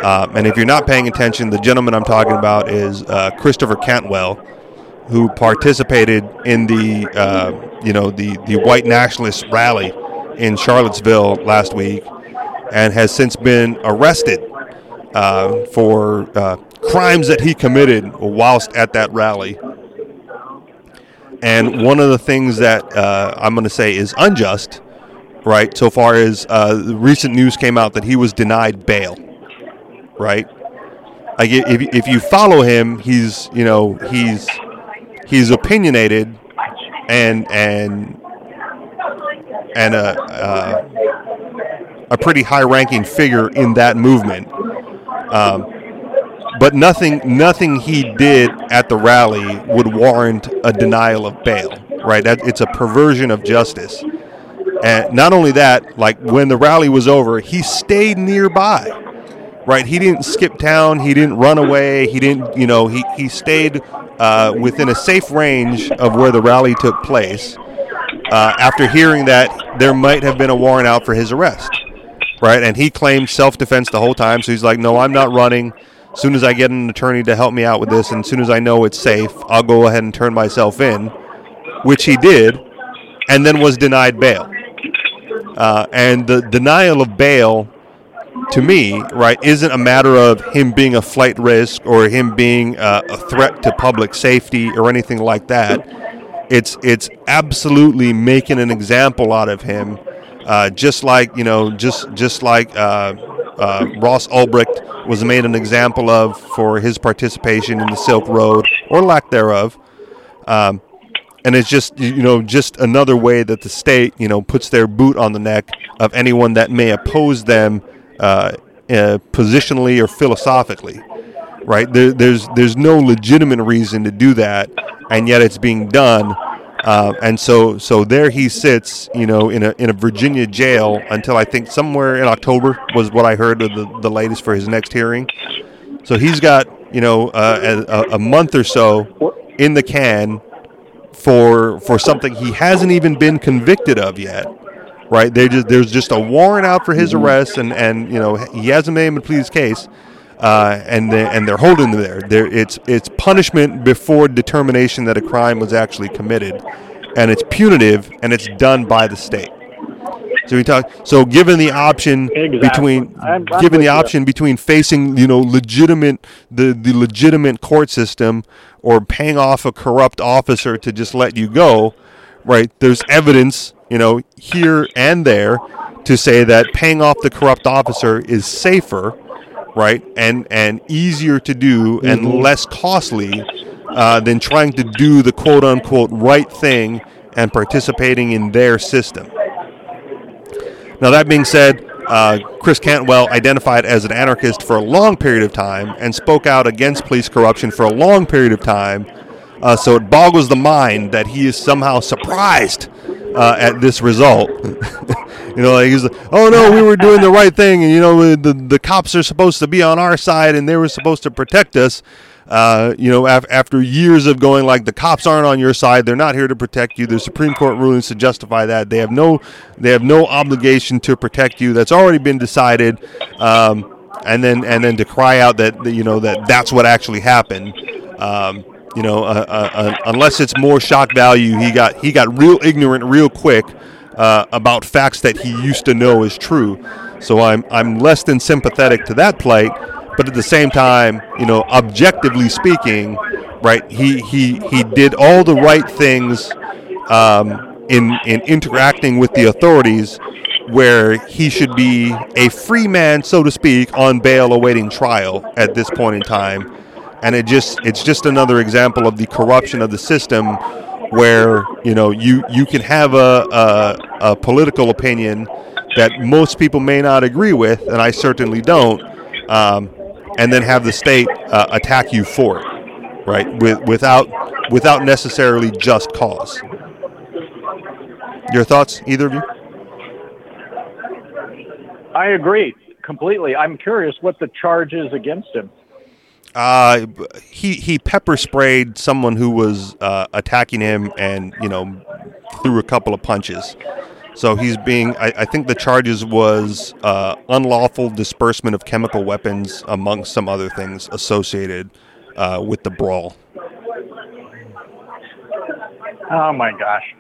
Um, and if you're not paying attention, the gentleman I'm talking about is uh, Christopher Cantwell, who participated in the uh, you know the the white nationalist rally in Charlottesville last week, and has since been arrested uh, for uh, crimes that he committed whilst at that rally. And one of the things that uh, I'm going to say is unjust, right? So far as uh, recent news came out that he was denied bail, right? Like if if you follow him, he's you know he's he's opinionated and and and a uh, a pretty high-ranking figure in that movement. Um, but nothing nothing he did at the rally would warrant a denial of bail right that it's a perversion of justice and not only that like when the rally was over he stayed nearby right he didn't skip town he didn't run away he didn't you know he, he stayed uh, within a safe range of where the rally took place uh, after hearing that there might have been a warrant out for his arrest right? And he claimed self defense the whole time. So he's like, no, I'm not running. As soon as I get an attorney to help me out with this, and as soon as I know it's safe, I'll go ahead and turn myself in, which he did, and then was denied bail. Uh, and the denial of bail, to me, right, isn't a matter of him being a flight risk or him being uh, a threat to public safety or anything like that. It's it's absolutely making an example out of him uh, just like you know, just just like uh, uh, Ross Ulbricht was made an example of for his participation in the Silk Road or lack thereof. Um, and it's just you know just another way that the state you know puts their boot on the neck of anyone that may oppose them uh, uh, positionally or philosophically right? There, there's there's no legitimate reason to do that and yet it's being done. Uh, and so so there he sits you know in a in a Virginia jail until I think somewhere in October was what I heard of the, the latest for his next hearing. So he's got you know uh, a, a month or so in the can for for something he hasn't even been convicted of yet. Right? They just there's just a warrant out for his arrest, and and you know he hasn't made him to plead his case, uh, and they, and they're holding him there. There it's it's punishment before determination that a crime was actually committed, and it's punitive and it's done by the state. So we talk. So given the option Exactly. between I'm- I'm given the you. option between facing you know legitimate the the legitimate court system or paying off a corrupt officer to just let you go, right? There's evidence you know here and there to say that paying off the corrupt officer is safer, right? And and easier to do and Mm-hmm. less costly uh, than trying to do the quote unquote right thing and participating in their system. Now, that being said, uh, Chris Cantwell identified as an anarchist for a long period of time and spoke out against police corruption for a long period of time. Uh, so it boggles the mind that he is somehow surprised uh, at this result. you know, like he's like, "Oh no, we were doing the right thing, and you know, the the cops are supposed to be on our side, and they were supposed to protect us." Uh, you know, af- after years of going like the cops aren't on your side, they're not here to protect you. There's Supreme Court rulings to justify that. They have no, they have no obligation to protect you. That's already been decided. Um, and then and then to cry out that you know that that's what actually happened. Um, you know, uh, uh, uh, unless it's more shock value, he got he got real ignorant real quick uh, about facts that he used to know is true. So I'm I'm less than sympathetic to that plight, but at the same time, you know, objectively speaking, right? He he he did all the right things um, in in interacting with the authorities, where he should be a free man, so to speak, on bail awaiting trial at this point in time. And it just it's just another example of the corruption of the system, where you know you you can have a a, a political opinion that most people may not agree with, and I certainly don't, um, and then have the state uh, attack you for it, right? With without without necessarily just cause. Your thoughts, either of you? I agree completely. I'm curious what the charge is against him. Uh, he he pepper sprayed someone who was uh, attacking him, and you know, threw a couple of punches. So he's being. I, I think the charges was uh, unlawful disbursement of chemical weapons, amongst some other things associated uh, with the brawl. Oh my gosh.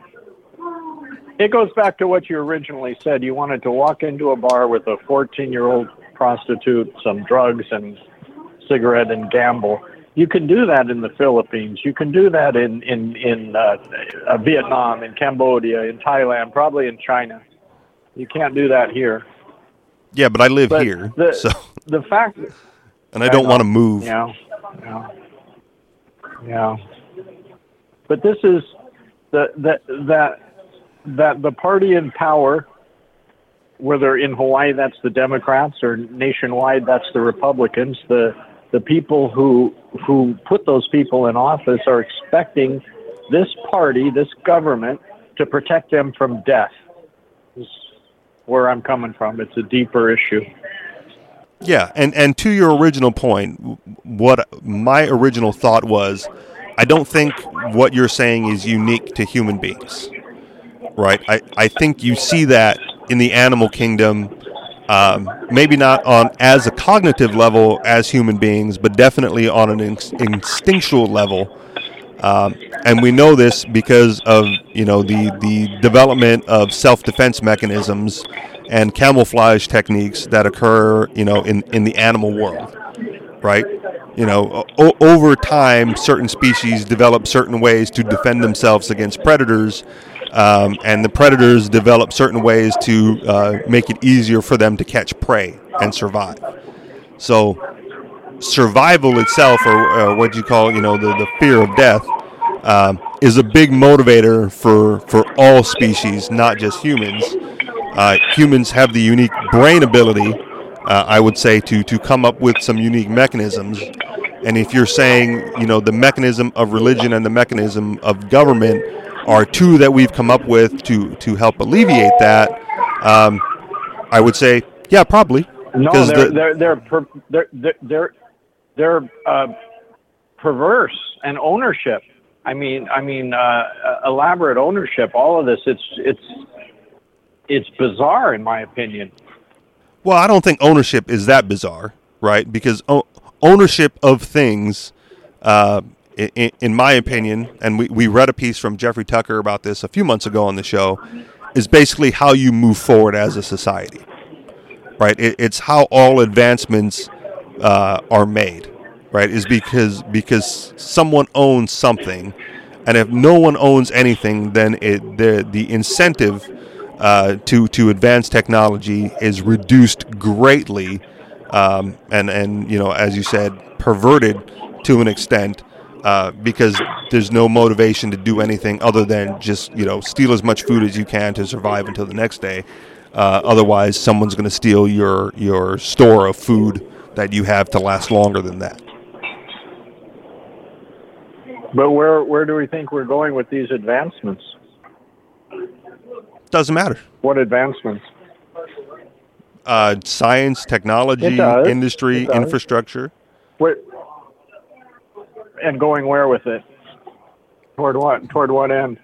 It goes back to what you originally said. You wanted to walk into a bar with a 14 year old prostitute, some drugs, and cigarette and gamble. You can do that in the Philippines. You can do that in in in uh, uh, Vietnam, in Cambodia, in Thailand, probably in China. You can't do that here. Yeah, but I live But here, the so the fact, and I don't want to move. Yeah, yeah, yeah. But this is the that that that the party in power, whether in Hawaii that's the Democrats or nationwide that's the Republicans, the the people who who put those people in office are expecting this party, this government, to protect them from death. Is where I'm coming from. It's a deeper issue. Yeah, and and to your original point, what my original thought was, I don't think what you're saying is unique to human beings, right? I I think you see that in the animal kingdom, um, maybe not on as a cognitive level as human beings, but definitely on an inst- instinctual level. Um, and we know this because of you know the the development of self defense mechanisms and camouflage techniques that occur you know in in the animal world, right? You know, o- over time, certain species develop certain ways to defend themselves against predators, um, and the predators develop certain ways to uh, make it easier for them to catch prey and survive. So, survival itself, or uh, what you call, you know, the, the fear of death, um, is a big motivator for for all species, not just humans. Uh, humans have the unique brain ability, uh, I would say, to to come up with some unique mechanisms. And if you're saying, you know, the mechanism of religion and the mechanism of government are two that we've come up with to to help alleviate that, um, I would say, yeah, probably. No, they're the- they're they're per, they're they're they're, they're uh, perverse and ownership. I mean, I mean, uh, uh, elaborate ownership. All of this, it's it's it's bizarre in my opinion. Well, I don't think ownership is that bizarre, right? Because o- ownership of things, uh, in, in my opinion, and we, we read a piece from Jeffrey Tucker about this a few months ago on the show, is basically how you move forward as a society, right? It, it's how all advancements uh, are made, right? Is because because someone owns something, and if no one owns anything, then it the the incentive uh, to to advance technology is reduced greatly, um, and and you know as you said, perverted to an extent. Uh, because there's no motivation to do anything other than just you know steal as much food as you can to survive until the next day. Uh, otherwise, someone's going to steal your your store of food that you have to last longer than that. But where where do we think we're going with these advancements? Doesn't matter. What advancements? Uh, science, technology, industry, infrastructure. Where, and going where with it? Toward what? Toward what end?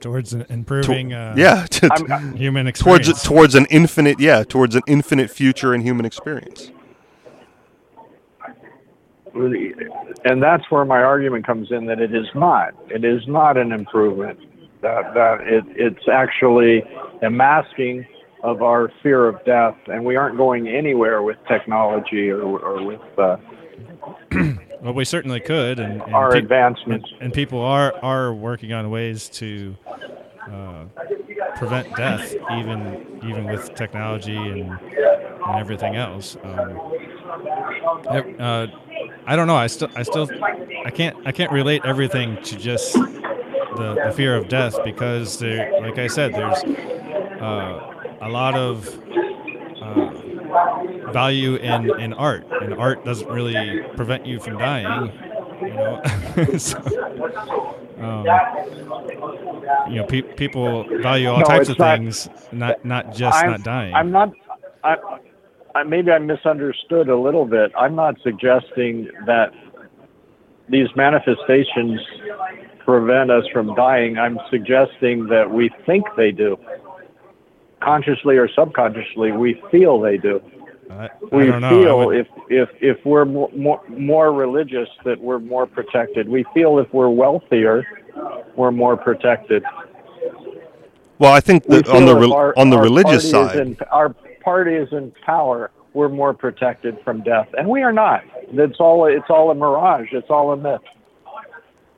towards an- improving uh, yeah, to- I'm- human towards experience. towards an infinite yeah towards an infinite future in human experience. and that's where my argument comes in that it is not. It is not an improvement. That that it it's actually a masking of our fear of death, and we aren't going anywhere with technology or or with uh, well, we certainly could, and, and our pe- advancements. and, and people are are working on ways to uh, prevent death, even even with technology and, and everything else. Um, uh, I don't know. I still I still I can't I can't relate everything to just the, the fear of death because there, like I said, there's uh, a lot of value in, in art, and art doesn't really prevent you from dying. You know, so, um, you know, pe- people value all No, types of not- things, not not just I'm, not dying. I'm not. I, I, maybe I misunderstood a little bit. I'm not suggesting that these manifestations prevent us from dying. I'm suggesting that we think they do. Consciously or subconsciously, we feel they do. I, I We don't know. I feel would- if, if, if we're more, more, more religious that we're more protected. We feel if we're wealthier, we're more protected. Well, I think that on the re- our- on the religious side, in, our party is in power. We're more protected from death, and we are not. It's all it's all a mirage. It's all a myth.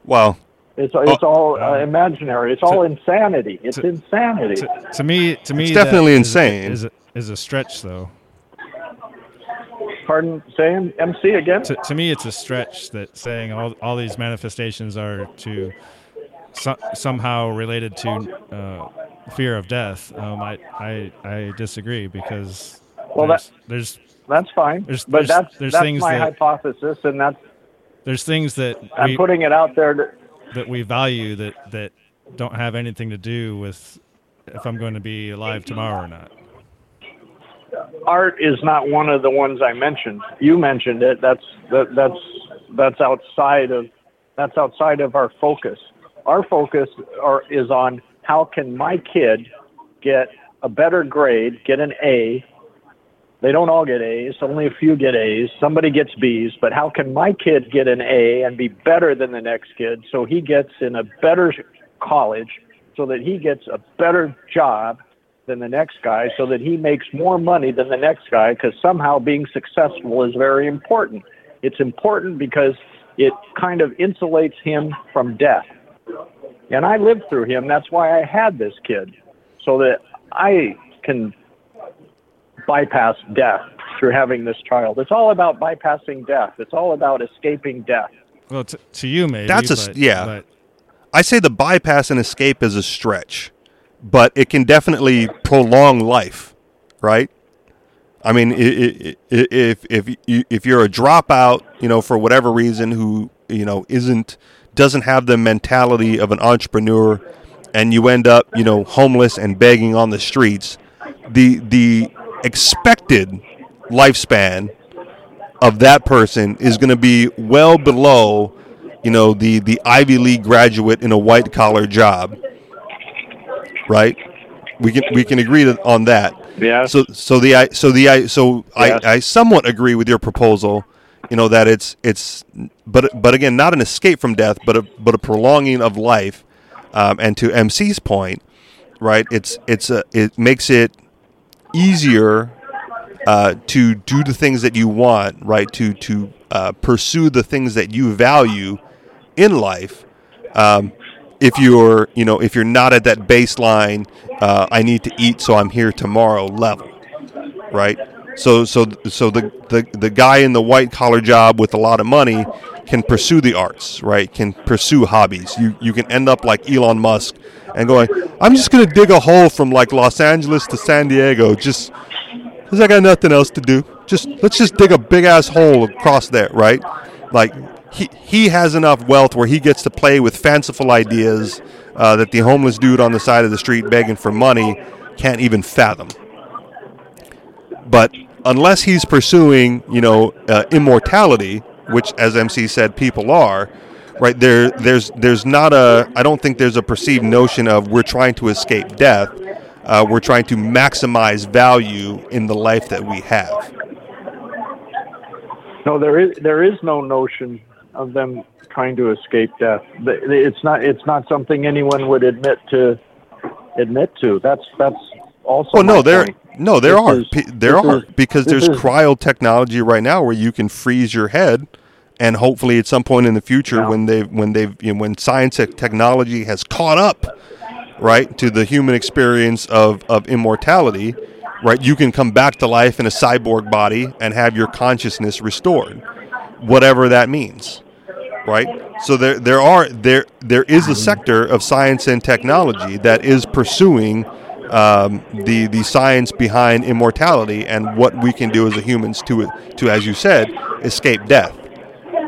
well, It's it's all uh, imaginary. It's all insanity. It's to- insanity. to, to me, to me, It's definitely is- insane. Is, a, is a stretch, though. Pardon, saying MC again? To, to me, it's a stretch that saying all all these manifestations are to so, somehow related to uh, fear of death. Um, I, I I disagree because Well, there's, there's That's fine. There's- but there's- that's there's that's things my that- hypothesis, and that's there's things that I'm we, putting it out there. To, that we value that that don't have anything to do with if I'm going to be alive tomorrow or not. art is not one of the ones I mentioned. You mentioned it. That's that, that's that's outside of that's outside of our focus. Our focus are, is on how can my kid get a better grade, get an A. They don't all get A's. Only a few get A's. Somebody gets B's. But how can my kid get an A and be better than the next kid so he gets in a better college, so that he gets a better job than the next guy so that he makes more money than the next guy because somehow being successful is very important. It's important because it kind of insulates him from death. And I lived through him. That's why I had this kid, so that I can bypass death through having this child. It's all about bypassing death. It's all about escaping death. Well, to, to you maybe. That's a but- yeah. But I say the bypass and escape is a stretch, but it can definitely prolong life, right? I mean, i- i- i- if if you if you're a dropout, you know, for whatever reason, who you know isn't doesn't have the mentality of an entrepreneur, and you end up, you know, homeless and begging on the streets, the the expected lifespan of that person is going to be well below, you know, the the Ivy League graduate in a white collar job, right? We can we can agree to- on that. Yeah. So so the I so the I so Yes. I, I somewhat agree with your proposal, you know that it's it's but but again not an escape from death, but a but a prolonging of life, um, and to MC's point, right? It's it's a it makes it easier uh, to do the things that you want, right? To to uh, pursue the things that you value in life. Um, if you're, you know, if you're not at that baseline, uh, I need to eat, so I'm here tomorrow level, right? So, so, so the, the the guy in the white collar job with a lot of money can pursue the arts, right? Can pursue hobbies. You you can end up like Elon Musk and going, I'm just gonna dig a hole from like Los Angeles to San Diego, just because I got nothing else to do. Just let's just dig a big ass hole across there, right? Like he he has enough wealth where he gets to play with fanciful ideas uh, that the homeless dude on the side of the street begging for money can't even fathom. But unless he's pursuing, you know, uh, immortality, which, as MC said, people are, right there. There's there's not a. I don't think there's a perceived notion of we're trying to escape death. Uh, we're trying to maximize value in the life that we have. No, there is there is no notion of them trying to escape death. It's not it's not something anyone would admit to admit to. That's that's also. Well, no, there point. No there are is- there are is- because there's is- cryo technology right now where you can freeze your head, and hopefully at some point in the future Yeah. when they when they've you know, when science and technology has caught up, right, to the human experience of of immortality, right, you can come back to life in a cyborg body and have your consciousness restored, whatever that means right? So there there are there there is a sector of science and technology that is pursuing um, the the science behind immortality and what we can do as humans to to as you said escape death,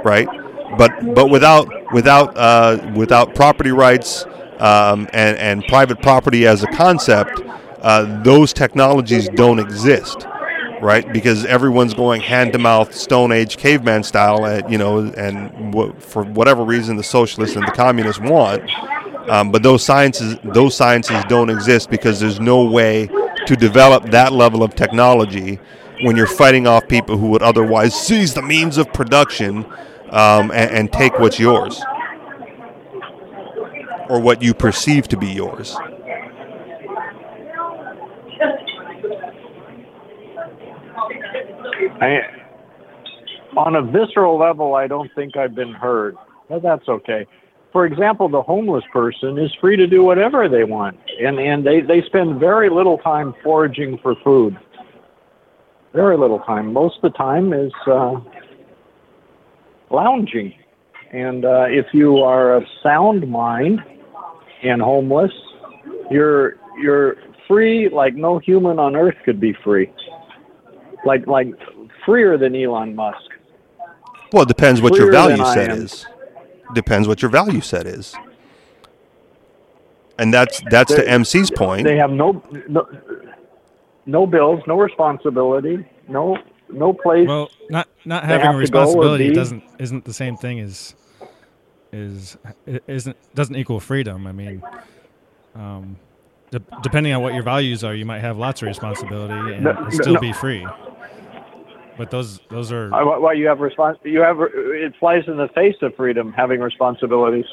right? But but without without uh, without property rights um, and and private property as a concept, uh, those technologies don't exist right? Because everyone's going hand to mouth, Stone Age caveman style, at, you know, and what, for whatever reason the socialists and the communists want. Um, but those sciences, those sciences don't exist because there's no way to develop that level of technology when you're fighting off people who would otherwise seize the means of production um, and, and take what's yours or what you perceive to be yours. I, on a visceral level, I don't think I've been heard, but that's okay. For example, the homeless person is free to do whatever they want, and, and they, they spend very little time foraging for food. Very little time. Most of the time is uh, lounging. And uh, if you are of sound mind and homeless, you're you're free like no human on earth could be free. Like like freer than Elon Musk. Well, it depends what your Freer than value set is. Depends what your value set is. And that's that's to They- MC's point. They have no no, no bills, no responsibility, no no place. Well, not not having a have to go or responsibility doesn't isn't the same thing as is isn't doesn't equal freedom. I mean, um, de- depending on what your values are, you might have lots of responsibility and, and no, still no. be free. But those those are Uh, Well, you have respons- You have it flies in the face of freedom having responsibilities.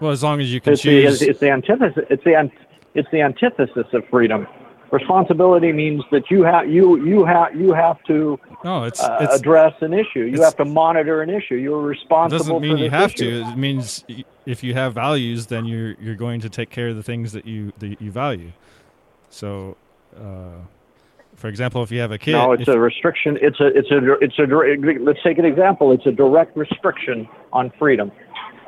well as long as you can It's the, choose. it's the antithesis. It's the it's the antithesis of freedom. Responsibility means that you have you you have you have to No, it's uh, it's address an issue. You it's- have to monitor an issue. You're it responsible doesn't mean for you have issue. to. It means if you have values, then you're you're going to take care of the things that you that you value. So, uh, for example, if you have a kid, No, it's a restriction. It's a it's a it's a let's take an example. It's a direct restriction on freedom.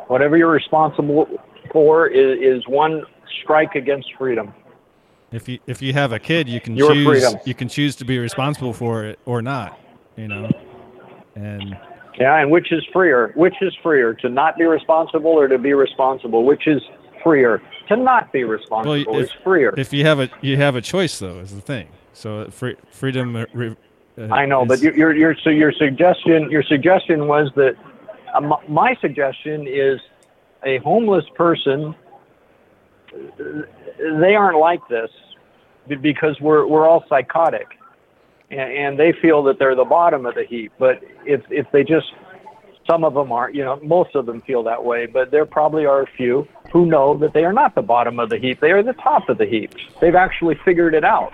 Whatever you're responsible for is, is one strike against freedom. if you if you have a kid, you can Your choose freedom. you can choose to be responsible for it or not. You know, and Yeah, and which is freer? Which is freer to not be responsible or to be responsible? Which is freer to not be responsible? if- is freer. if you have a you have a choice though is the thing. So free, freedom. uh, re- uh, I know, but is- your your your so your suggestion your suggestion was that uh, m- my suggestion is a homeless person. uh, They aren't like this because we're we're all psychotic, and, and they feel that they're the bottom of the heap. But if if they just some of them aren't, you know, most of them feel that way, but there probably are a few who know that they are not the bottom of the heap. They are the top of the heap. They've actually figured it out.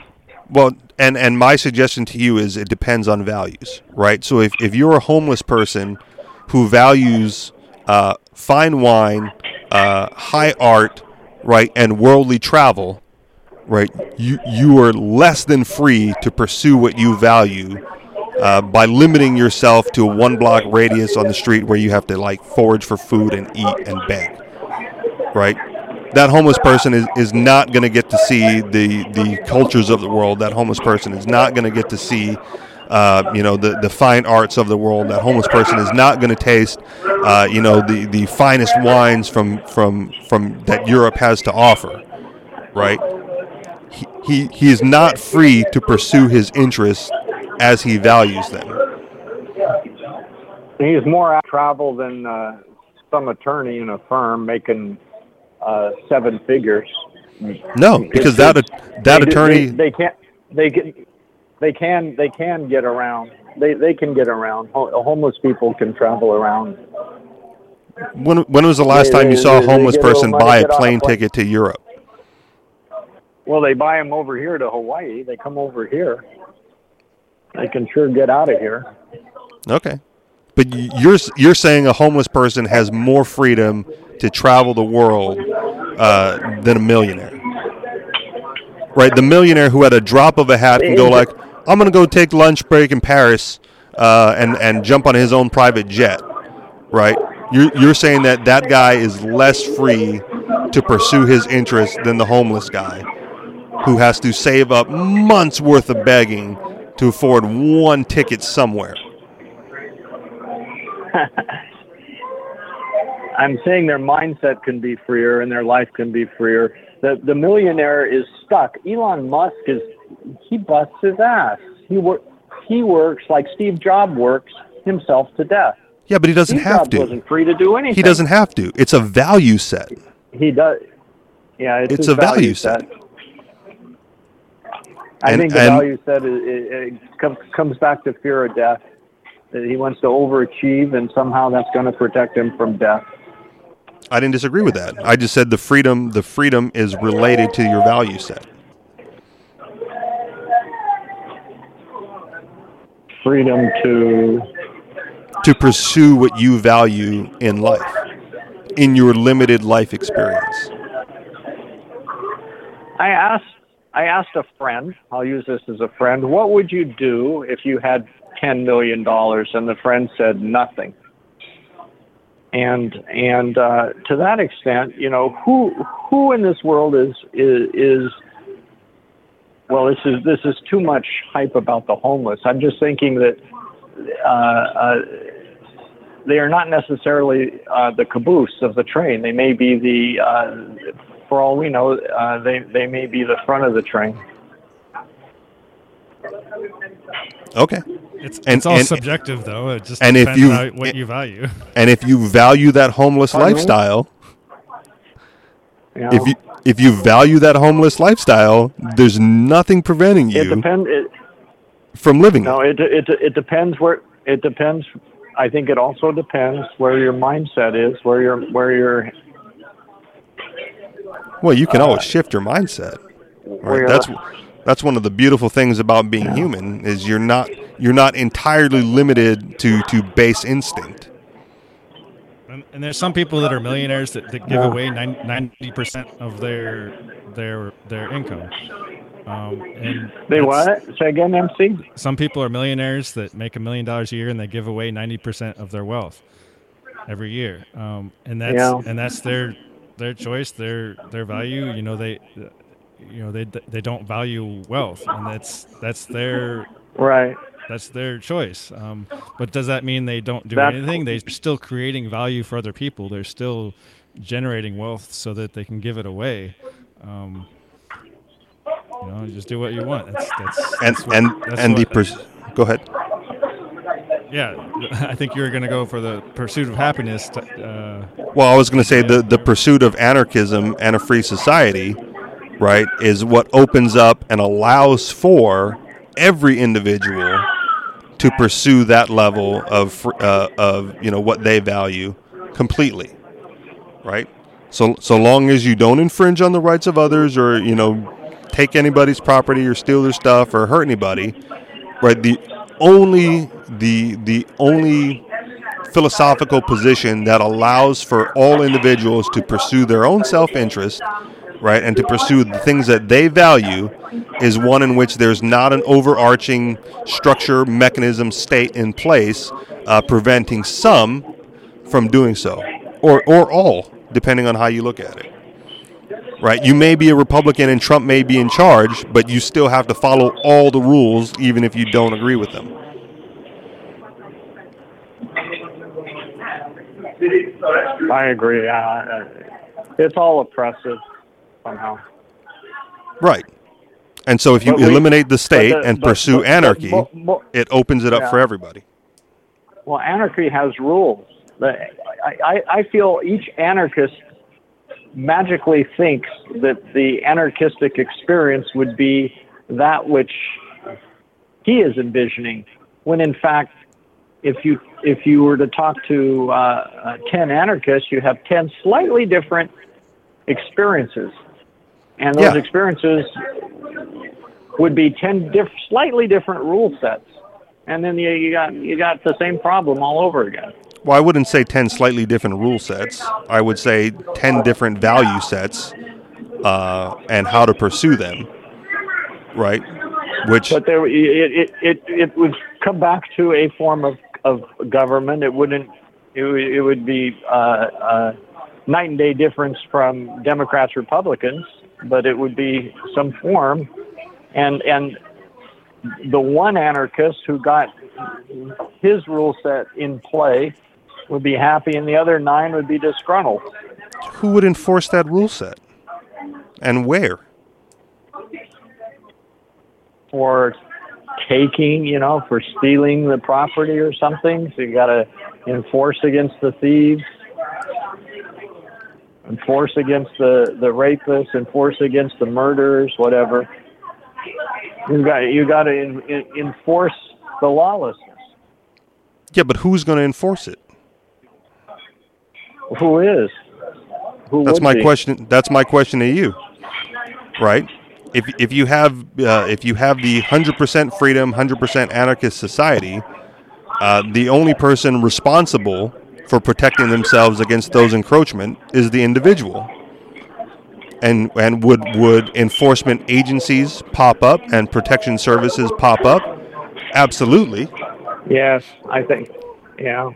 Well, and and my suggestion to you is it depends on values, right? So if if you're a homeless person who values uh, fine wine, uh, high art, right, and worldly travel, right, you you are less than free to pursue what you value. Uh, by limiting yourself to a one block radius on the street where you have to like forage for food and eat and beg, right? that homeless person is, is not going to get to see the, the cultures of the world. That homeless person is not going to get to see, uh, you know, the, the fine arts of the world. That homeless person is not going to taste, uh, you know, the, the finest wines from, from, from that Europe has to offer, right? He, he, he is not free to pursue his interests as he values them. He's more out travel than uh, some attorney in a firm making uh, seven figures. No, because that that They attorney they, they can't they can they can they can get around. They they can get around. Ho- Homeless people can travel around. when when was the last They- time you saw a homeless get a person buy a on a plane plane. ticket to Europe? Well, they buy them over here to Hawaii. They come over here. They can sure get out of here. Okay, but you're you're saying a homeless person has more freedom to travel the world uh, than a millionaire, right? The millionaire who at a drop of a hat can go like, "I'm going to go take lunch break in Paris," uh, and and jump on his own private jet, right? You're you're saying that that guy is less free to pursue his interests than the homeless guy, who has to save up months worth of begging to afford one ticket somewhere. I'm saying their mindset can be freer and their life can be freer. The the millionaire is stuck. Elon Musk is he busts his ass. He work he works like Steve Jobs works himself to death. Yeah, but he doesn't Steve have Jobs to. wasn't free to do anything. He doesn't have to. It's a value set. He does. Yeah, it's, It's a value set. I And- think the and- value set is, it, it comes comes back to fear of death. That he wants to overachieve, and somehow that's going to protect him from death. I didn't disagree with that. I just said the freedom the freedom is related to your value set. Freedom to To pursue what you value in life. In your limited life experience. I asked I asked a friend, I'll use this as a friend, what would you do if you had ten million dollars? And the friend said nothing. And and uh, to that extent, you know, who who in this world is is is well, this is this is too much hype about the homeless. I'm just thinking that uh, uh, they are not necessarily uh, the caboose of the train. They may be the uh, for all we know, uh, they they may be the front of the train. Okay. It's, And- it's all and- subjective, though. It just and if depends you- on what you value. And if you value that homeless lifestyle, You if you if you value that homeless lifestyle, there's nothing preventing it you depends. It, from living no, it. it, it it depends where it depends. I think it also depends where your mindset is, where your where your Well, you can uh, always shift your mindset. where Right. That's that's one of the beautiful things about being human is you're not you're not entirely limited to to base instinct. And, and there's some people that are millionaires that, that give away ninety percent of their their their income. Um, and they what? Say again, MC. Some people are millionaires that make a million dollars a year and they give away ninety percent of their wealth every year. Um, and that's yeah. and that's their their choice, their their value. You know they you know they they don't value wealth, and that's that's their right. That's their choice. Um, but does that mean they don't do that's, anything? They're still creating value for other people. They're still generating wealth so that they can give it away. Um, you know, just do what you want. That's, that's, and that's what, and and what, the pers- go ahead. Yeah, I think you're going to go for the pursuit of happiness. uh, well, I was going to say the the pursuit of anarchism and a free society, right, is what opens up and allows for every individual to pursue that level of uh, of you know what they value completely, right? So so long as you don't infringe on the rights of others or you know take anybody's property or steal their stuff or hurt anybody, right? The only the the only philosophical position that allows for all individuals to pursue their own self-interest right and to pursue the things that they value is one in which there's not an overarching structure mechanism state in place uh, preventing some from doing so or or all depending on how you look at it right? You may be a Republican and Trump may be in charge, but you still have to follow all the rules, even if you don't agree with them. I agree. Uh, it's all oppressive somehow. Right. And so if you we, eliminate the state the, and but, pursue but, anarchy, but, it opens it up yeah. for everybody. Well, anarchy has rules. I, I, I feel each anarchist magically thinks that the anarchistic experience would be that which he is envisioning, when in fact, if you if you were to talk to uh, uh, ten anarchists, you have ten slightly different experiences, and those yeah. experiences would be ten diff- slightly different rule sets, and then you, you got you got the same problem all over again well, I wouldn't say 10 slightly different rule sets. I would say 10 different value sets uh, and how to pursue them, right? Which. But there, it, it, it, it would come back to a form of, of government. It wouldn't, it, it would be uh, uh, night and day difference from Democrats, Republicans, but it would be some form. And, and the one anarchist who got his rule set in play would be happy and the other nine would be disgruntled. Who would enforce that rule set? And where? For taking, you know, for stealing the property or something. So you got to enforce against the thieves, enforce against the, the rapists, enforce against the murderers, whatever. You got you got to in, in, enforce the lawlessness. Yeah, but who's going to enforce it? Who is? Who that's my be? question. That's my question to you. Right? If if you have uh, if you have the hundred percent freedom, hundred percent anarchist society, uh, the only person responsible for protecting themselves against those encroachment is the individual. And and would would enforcement agencies pop up and protection services pop up? Absolutely. Yes, I think. Yeah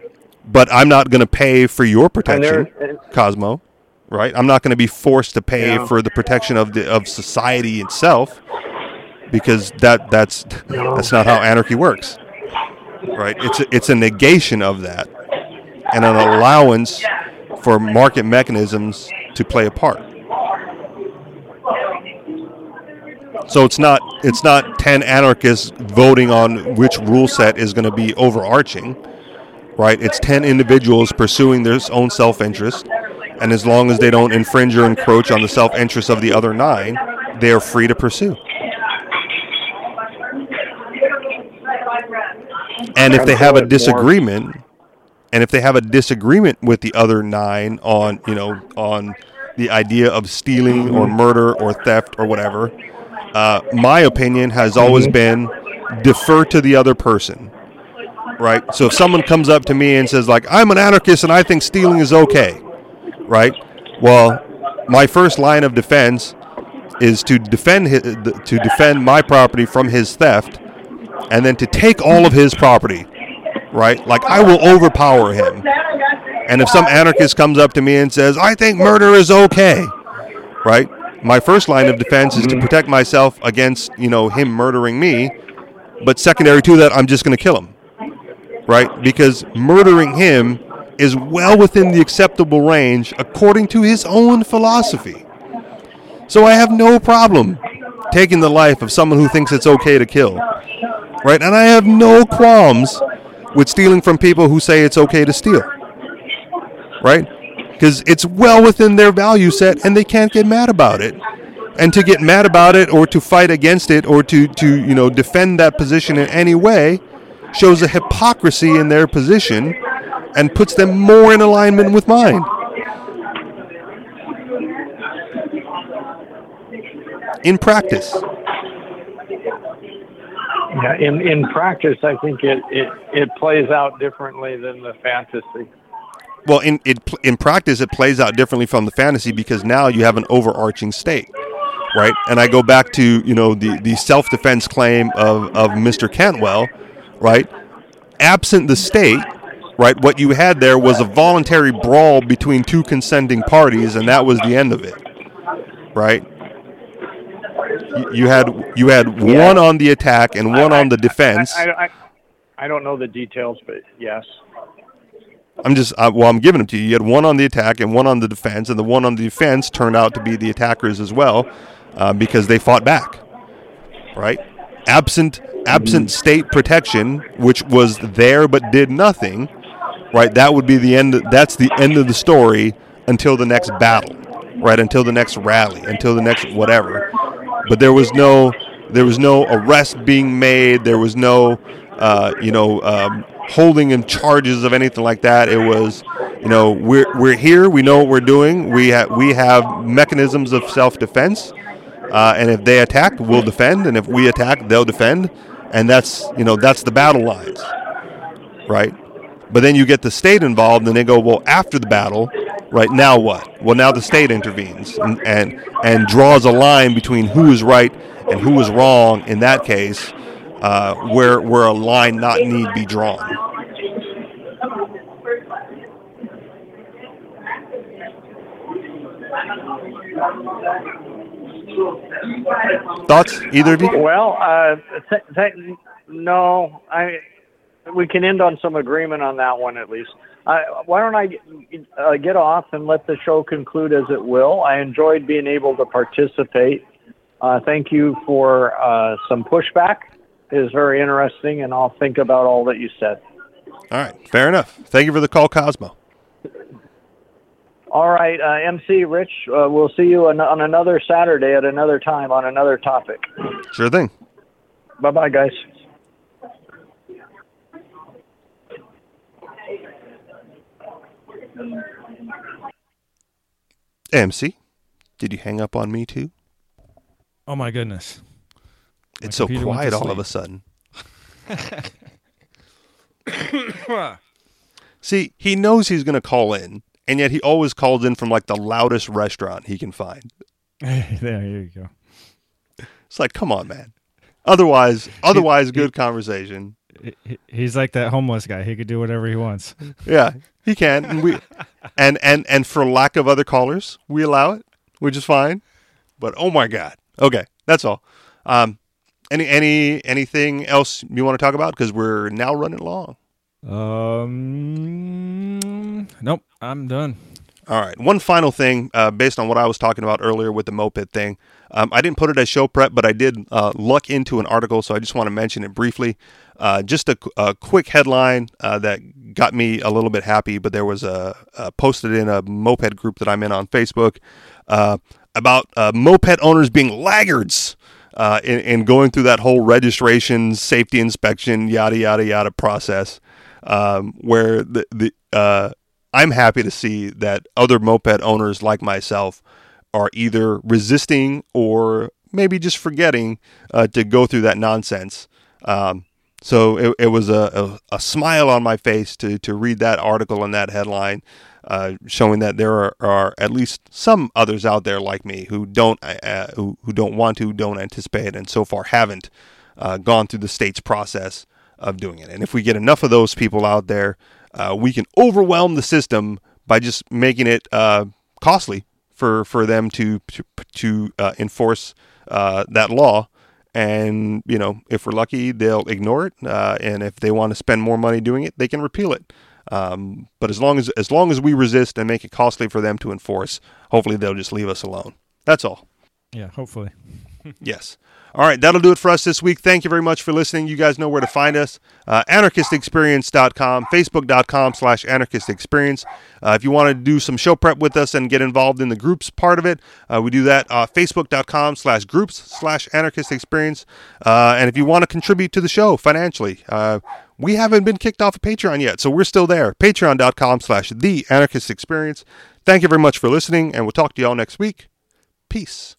but I'm not going to pay for your protection, Cosmo. Right? I'm not going to be forced to pay yeah. for the protection of the of society itself because that that's that's not how anarchy works. Right? It's a, it's a negation of that and an allowance for market mechanisms to play a part. So it's not it's not 10 anarchists voting on which rule set is going to be overarching right? It's 10 individuals pursuing their own self interest. And as long as they don't infringe or encroach on the self interest of the other nine, they are free to pursue. And if they have a disagreement, and if they have a disagreement with the other nine on, you know, on the idea of stealing or murder or theft or whatever, uh, my opinion has always been defer to the other person. Right? So if someone comes up to me and says like I'm an anarchist and I think stealing is okay, right? Well, my first line of defense is to defend his, to defend my property from his theft and then to take all of his property, right? Like I will overpower him. And if some anarchist comes up to me and says, "I think murder is okay," right? My first line of defense is to mm-hmm. protect myself against, you know, him murdering me. But secondary to that, I'm just going to kill him, right? Because murdering him is well within the acceptable range according to his own philosophy. So I have no problem taking the life of someone who thinks it's okay to kill, right? And I have no qualms with stealing from people who say it's okay to steal, right? Because it's well within their value set and they can't get mad about it. And to get mad about it or to fight against it or to, to you know, defend that position in any way shows a hypocrisy in their position and puts them more in alignment with mine. In practice. Yeah, in, in practice, I think it, it, it plays out differently than the fantasy. Well, in it, in practice, it plays out differently from the fantasy because now you have an overarching state, right? And I go back to you know the the self defense claim of of Mr. Cantwell, right? Absent the state, right? What you had there was a voluntary brawl between two consenting parties, and that was the end of it, right? You, had you had Yeah. one on the attack and one I- on the defense. I, I, I, don't know the details, but yes. I'm just uh, well, I'm giving them to you. You had one on the attack and one on the defense, and the one on the defense turned out to be the attackers as well, uh, because they fought back. Right, absent absent state protection, which was there but did nothing. Right, that would be the end. That's the end of the story until the next battle. Right, until the next rally, until the next whatever. But there was no there was no arrest being made. There was no uh, you know um, holding in charges of anything like that. It was you know we're we're here. We know what we're doing. We have we have mechanisms of self defense. Uh, and if they attack, we'll defend. And if we attack, they'll defend. And that's you know that's the battle lines, right? But then you get the state involved, and they go, well, after the battle, right now what? Well, now the state intervenes and and, and draws a line between who is right and who is wrong. In that case, uh, where where a line not need be drawn. Thoughts, either of you? Well, uh, th- th- no, I. We can end on some agreement on that one at least. Why don't I get, uh, get off and let the show conclude as it will? I enjoyed being able to participate. Uh, thank you for uh, some pushback. It is very interesting, and I'll think about all that you said. All right, fair enough. Thank you for the call, Cosmo. All right, uh, MC Rich, uh, we'll see you on, on another Saturday at another time on another topic. Sure thing. Bye bye, guys. MC, did you hang up on me too? Oh my goodness. My It's so computer went to quiet all of a sudden. See, he knows he's going to call in, and yet he always calls in from like the loudest restaurant he can find. there you go. It's like, come on, man. Otherwise, otherwise, good conversation. He- he- He's like that homeless guy. He could do whatever he wants. Yeah, he can, and we, and and and for lack of other callers, we allow it, which is fine. But oh my god, okay, that's all. Um, any any anything else you want to talk about? Because we're now running long. Um, nope, I'm done. All right. One final thing, uh, based on what I was talking about earlier with the moped thing, um, I didn't put it as show prep, but I did uh, look into an article, so I just want to mention it briefly. Uh, just a, a quick headline uh, that got me a little bit happy, but there was a, a posted in a moped group that I'm in on Facebook uh, about uh, moped owners being laggards. Uh, in, in going through that whole registration, safety inspection, yada yada yada process, um, where the the I'm happy to see that other moped owners like myself are either resisting or maybe just forgetting to go through that nonsense. Um, so it, it was a, a, a, smile on my face to, to read that article and that headline, uh, showing that there are, are, at least some others out there like me who don't uh, uh, who, who don't want to, don't anticipate, and so far haven't uh, gone through the state's process of doing it. And if we get enough of those people out there, uh, we can overwhelm the system by just making it uh, costly for for them to to, to enforce that law and you know if we're lucky they'll ignore it uh, and if they want to spend more money doing it they can repeal it. Um, but as long as as long as we resist and make it costly for them to enforce hopefully they'll just leave us alone. That's all. Yeah hopefully yes all right, that'll do it for us this week. Thank you very much for listening. You guys know where to find us. Uh, anarchistexperience.com, facebook.com slash anarchistexperience. Uh, if you want to do some show prep with us and get involved in the groups part of it, uh, we do that uh, facebook.com slash groups slash anarchistexperience. Uh, and if you want to contribute to the show financially, uh, we haven't been kicked off of Patreon yet, so we're still there. Patreon.com slash the anarchist experience. Thank you very much for listening, and we'll talk to y'all next week. Peace.